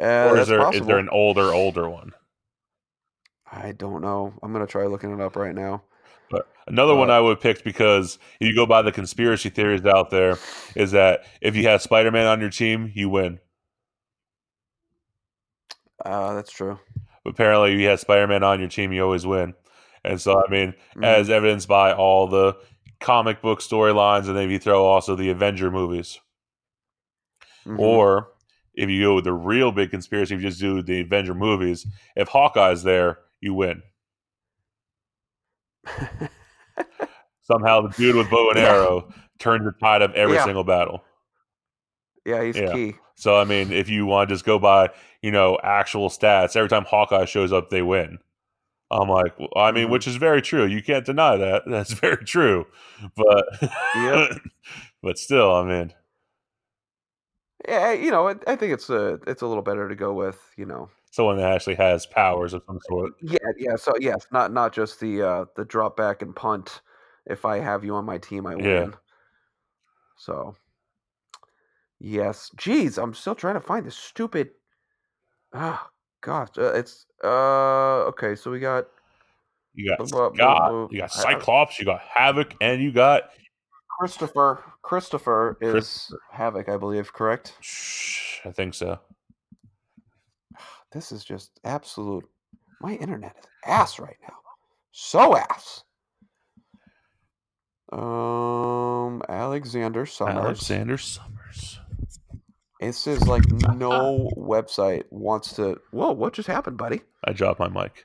Uh, or that's is there is possible. there an older, older one? I don't know. I'm gonna try looking it up right now. But another one Uh, I would pick because if you go by the conspiracy theories out there, is that if you have Spider Man on your team, you win. Uh, that's true. Apparently, if you have Spider Man on your team, you always win. And so, I mean, Mm. as evidenced by all the comic book storylines, and then if you throw also the Avenger movies, Mhm. or if you go with the real big conspiracy, if you just do the Avenger movies, if Hawkeye's there, you win. Somehow, the dude with bow and arrow turns the tide of every Yeah. single battle. Yeah, he's Yeah. key. So I mean, if you want to just go by, you know, actual stats, every time Hawkeye shows up, they win. I'm like, well, I mean, Mhm. which is very true. You can't deny that. That's very true. But, but still, I mean, Yeah, you know, I, I think it's a it's a little better to go with you know. someone that actually has powers of some sort. Yeah, yeah. So yes, not not just the uh the drop back and punt. If I have you on my team, I Yeah. win. So yes, geez, I'm still trying to find this stupid. Ah, gosh, uh, it's uh okay. So we got You got bu- bu- Scott, you got Cyclops, you got Havoc, and you got Christopher. Christopher is Christopher. Havoc, I believe. Correct. Shh, I think so. This is just absolute. My internet is ass right now. So ass. Um, Alexander Summers. Alexander Summers. This is like no website wants to. Whoa! What just happened, buddy? I dropped my mic.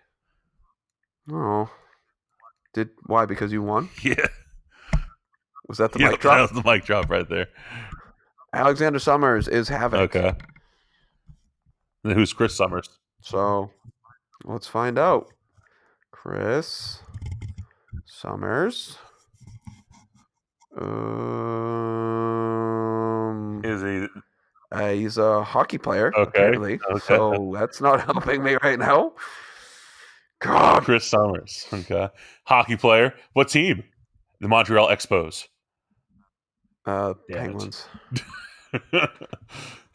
Oh, did why? Because you won? Yeah, Was that the yeah mic that was the mic drop right there. Alexander Summers is having. Okay. And who's Chris Summers? So let's find out. Chris Summers. Um, uh, he's a hockey player, Okay, apparently. okay. So that's not helping me right now. God, Chris Summers? Okay, hockey player. What team? The Montreal Expos. uh, Damn. Penguins.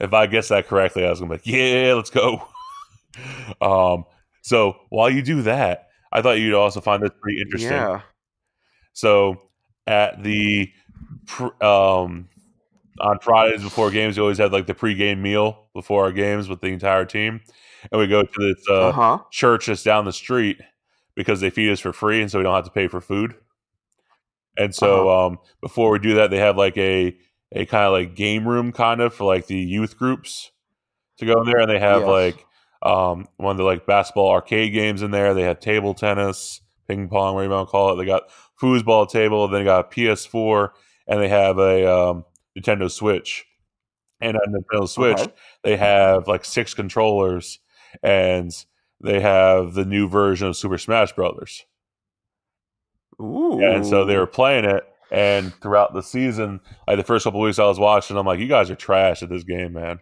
if I guess that correctly, I was gonna be like, yeah, let's go. um, so while you do that, I thought you'd also find this pretty interesting. Yeah. So at the um, on Fridays before games, we always had like the pregame meal before our games with the entire team, and we go to this uh, Uh huh. church that's down the street because they feed us for free, and so we don't have to pay for food. And so um, before we do that, they have like a a kind of like game room kind of for like the youth groups to go in there, and they have Yes. like um, one of the like basketball arcade games in there. They have table tennis, ping pong, whatever you want to call it. They got foosball table, then they got a PS4, and they have a um, Nintendo Switch. And on Nintendo Switch, Okay. they have like six controllers, and they have the new version of Super Smash Brothers. Ooh. And so they were playing it, and throughout the season, like the first couple weeks I was watching, I'm like, you guys are trash at this game, man.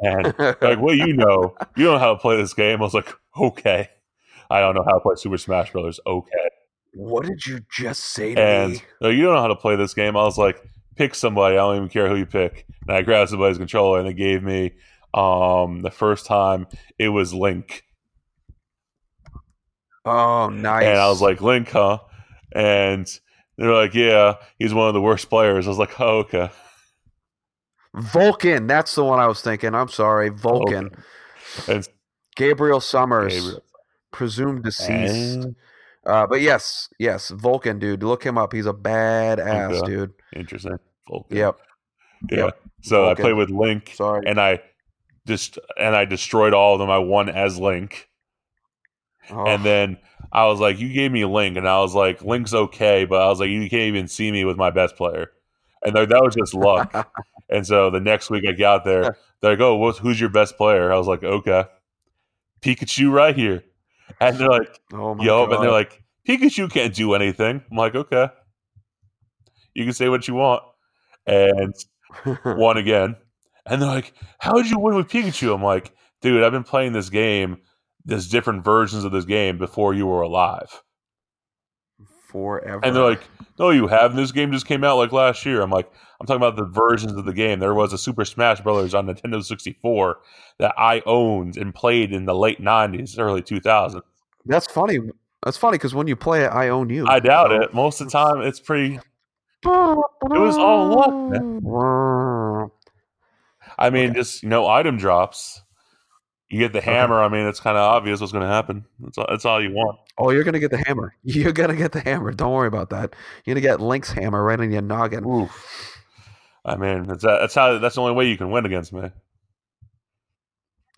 And like, well, you know, you don't know how to play this game. I was like, okay, I don't know how to play Super Smash Brothers. Okay, what did you just say to and me? "No, you don't know how to play this game. I was like, pick somebody. I don't even care who you pick. And I grabbed somebody's controller, and they gave me um the first time it was Link, Oh, nice. and I was like, Link, huh? And they're like, yeah, he's one of the worst players. I was like, oh, okay. Vulcan. That's the one I was thinking. I'm sorry, Vulcan. And Gabriel Summers, Gabriel. presumed deceased. And- Uh, but yes, yes, Vulcan, dude. Look him up. He's a badass, Okay. dude. Interesting. Vulcan. Yep. Yeah. Yep. So I Vulcan. played with Link, Sorry. and I just and I destroyed all of them. I won as Link, Oh, and then I was like, "You gave me Link," and I was like, "Link's okay," but I was like, "You can't even see me with my best player," and like, that was just luck. and so the next week I got there, they're like, "Oh, who's your best player?" I was like, "Okay, Pikachu right here," and they're like, oh my "Yo," god. and they're like, "Pikachu can't do anything." I'm like, "Okay, you can say what you want," and won again. And they're like, How did you win with Pikachu? I'm like, Dude, I've been playing this game, there's different versions of this game before you were alive. Forever. And they're like, No, you haven't. This game just came out like last year. I'm like, I'm talking about the versions of the game. There was a Super Smash Brothers on Nintendo 64 that I owned and played in the late 90s, early 2000s. That's funny. That's funny because when you play it, I own you. I doubt it. Most of the time, it's pretty. It was all luck, I mean, Okay. just, you know, item drops. You get the Okay. hammer. I mean, it's kind of obvious what's going to happen. That's all, that's all you want. Oh, you're gonna get the hammer. You're gonna get the hammer. Don't worry about that. You're gonna get Link's hammer right in your noggin. Oof. I mean, that's that's how that's the only way you can win against me.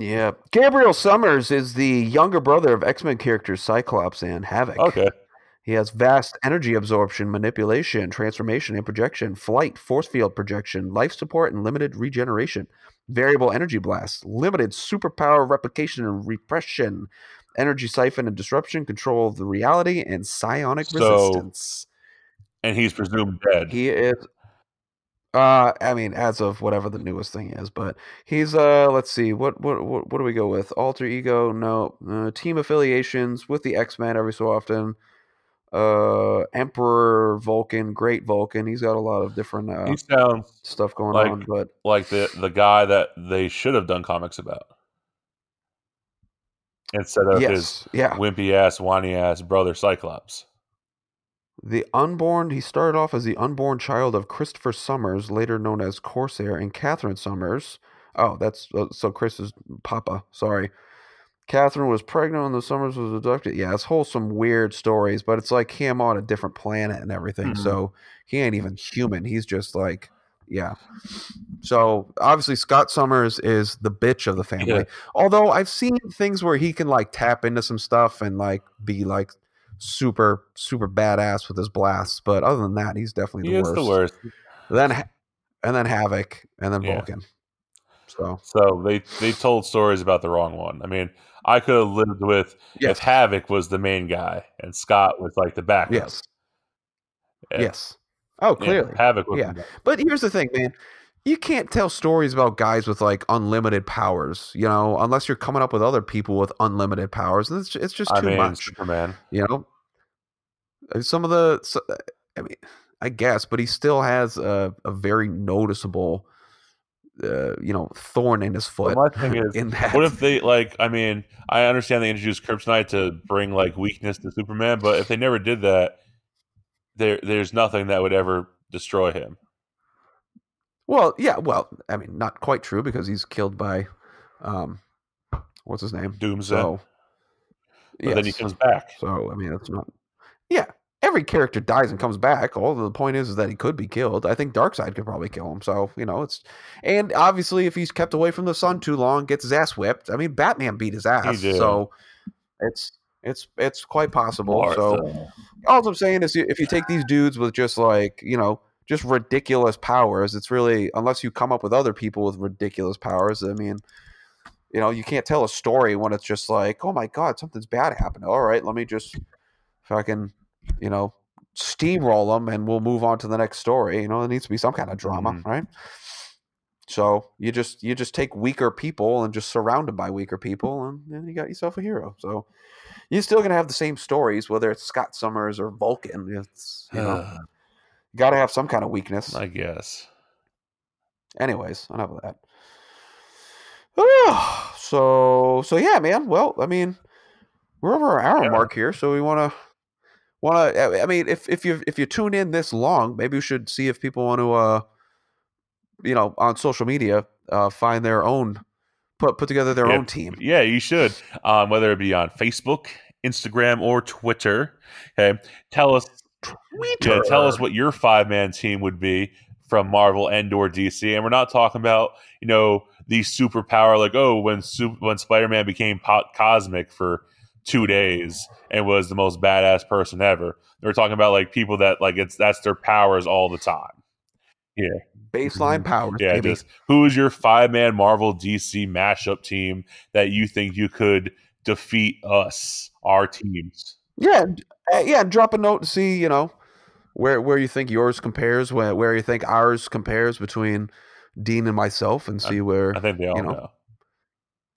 Yeah. Gabriel Summers is the younger brother of X Men characters Cyclops and Havoc. Okay. He has vast energy absorption, manipulation, transformation, and projection, flight, force field projection, life support, and limited regeneration. Variable energy blast, limited superpower replication and repression, energy siphon and disruption, control of the reality, and psionic So- resistance. And he's presumed dead. He is. Uh, I mean, as of whatever the newest thing is, but he's uh, let's see, what what what, what do we go with? Alter ego? No. Uh, team affiliations with the X Men every so often. Uh, Emperor Vulcan, Great Vulcan. He's got a lot of different uh, stuff going like- on, but like the the guy that they should have done comics about instead of his yeah. wimpy ass, whiny ass brother Cyclops. The unborn, he started off as the unborn child of Christopher Summers, later known as Corsair, and Catherine Summers. Oh, that's uh, so Chris's Papa. Sorry. Catherine was pregnant when the Summers was abducted. Yeah, it's whole some weird stories, but it's like him on a different planet and everything. Mhm. So he ain't even human. He's just like, yeah. So obviously Scott Summers is the bitch of the family. Yeah. Although I've seen things where he can like tap into some stuff and like be like super super badass with his blasts, but other than that, he's definitely the is worst. the worst. Then and then Havoc and then Yeah. Vulcan. So So they they told stories about the wrong one. I mean, I could have lived with yes, if Havoc was the main guy and Scott was like the backup. yes, Yeah. yes. Oh, Yeah, clearly. Havoc was Yeah. But here's the thing, man. You can't tell stories about guys with like unlimited powers, you know, unless you're coming up with other people with unlimited powers. And it's, it's just I too mean, much, Superman. you know. Uh, Some of the, so- I mean, I guess, but he still has a, a very noticeable, uh, you know, thorn in his foot. my thing is, in that, What if they like? I mean, I understand they introduced Kryptonite to bring like weakness to Superman, but if they never did that, there there's nothing that would ever destroy him. Well, yeah. Well, I mean, not quite true because he's killed by, um, what's his name? Doomsday. So, but then he comes back. So I mean, that's not. Yeah, every character dies and comes back. All the point is, is that he could be killed. I think Darkseid could probably kill him. So you know, it's and obviously if he's kept away from the sun too long, gets his ass whipped. I mean, Batman beat his ass. So it's it's it's quite possible. So all I'm saying is, if you take these dudes with just like you know just ridiculous powers, it's really unless you come up with other people with ridiculous powers. I mean, you know, you can't tell a story when it's just like, oh my god, something's bad happened. All right, let me just fucking you know steamroll them, and we'll move on to the next story. You know, there needs to be some kind of drama, Mhm. right? So you just you just take weaker people and just surround them by weaker people, and then you got yourself a hero. So you're still gonna have the same stories, whether it's Scott Summers or Vulcan. It's you know you got to have some kind of weakness. I guess. Anyways, enough of that. so so yeah, man. Well, I mean, we're over our hour Yeah. mark here, so we want to want to. I mean, if if you if you tune in this long, maybe you should see if people want to, uh, you know, on social media, uh, find their own put put together their Yeah. own team. Yeah, you should. Um, whether it be on Facebook, Instagram, or Twitter. Okay. Tell us Twitter. Yeah, tell us what your five man team would be from Marvel and or DC. And we're not talking about, you know, the superpower like, oh, when Sup- when Spider Man became po- cosmic for two days and was the most badass person ever. We're talking about like people that like it's that's their powers all the time. Yeah. Baseline powers. Yeah, baby. just who is your five man Marvel DC mashup team that you think you could defeat us, our teams? Yeah, uh, yeah. Drop a note to see you know where where you think yours compares, where where you think ours compares between Dean and myself, and see where I think they all You know, know.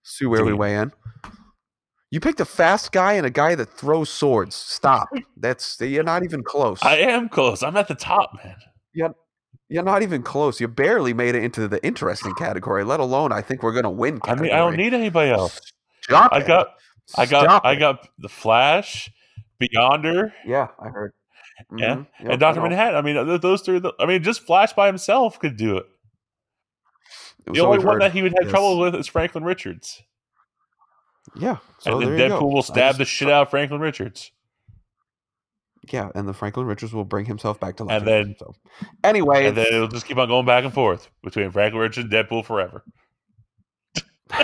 see where we weigh in. You picked a fast guy and a guy that throws swords. Stop. That's you're not even close. I am close. I'm at the top, man. You're not even close. You barely made it into the interesting category, let alone I think we're gonna win. I mean, I don't need anybody else. Stop I it. got, I got, Stop I it. got the Flash, Beyonder, Yeah, I heard. Yeah, Mhm. Yep, and Doctor I. Manhattan. I mean, those three. I mean, just Flash by himself could do it. The only one heard. that he would have Yes. trouble with is Franklin Richards, Yeah. So and then there you go. Deadpool will stab just- the shit out of Franklin Richards. Yeah, and the Franklin Richards will bring himself back to life. And then- so anyway, and then it'll just keep on going back and forth between Franklin Richards and Deadpool forever.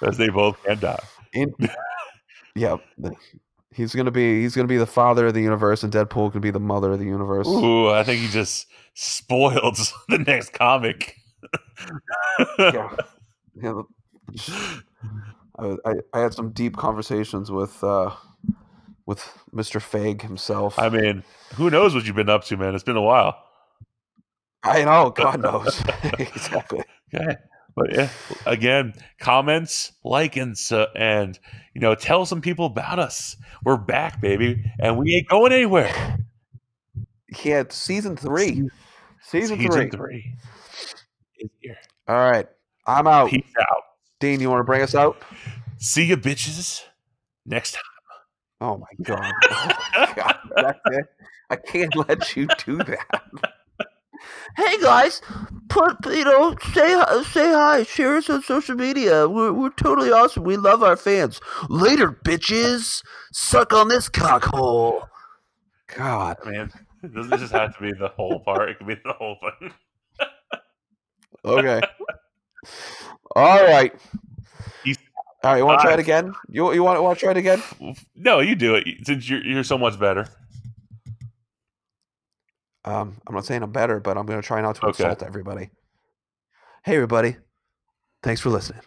As they both can die. in, yeah, he's gonna be he's gonna be the father of the universe, and Deadpool can be the mother of the universe. Ooh, I think he just spoiled the next comic. Yeah, yeah. I, I, I had some deep conversations with uh, with Mr. Fag himself. I mean, who knows what you've been up to, man? It's been a while. I know, God knows exactly. Okay. But yeah, again, comments, like, and so, and you know, tell some people about us. We're back, baby, and we ain't going anywhere. Yeah, it's season three. Season, Season three. three. All right, I'm out. Peace out. Dean, you want to bring us out? See you, bitches. Next time. Oh my God. Oh my God. I can't let you do that. Hey guys, put you know say hi- say hi, share us on social media. We're we're totally awesome. We love our fans. Later, bitches. Suck on this cockhole. God. man, doesn't just have to be the whole part. It could be the whole thing. Okay. All right. Peace. All right. You want to try it again? You you want want to try it again? No, you do it since you're you're so much better. Um, I'm not saying I'm better, but I'm going to try not to Okay. insult everybody. Hey, everybody. Thanks for listening.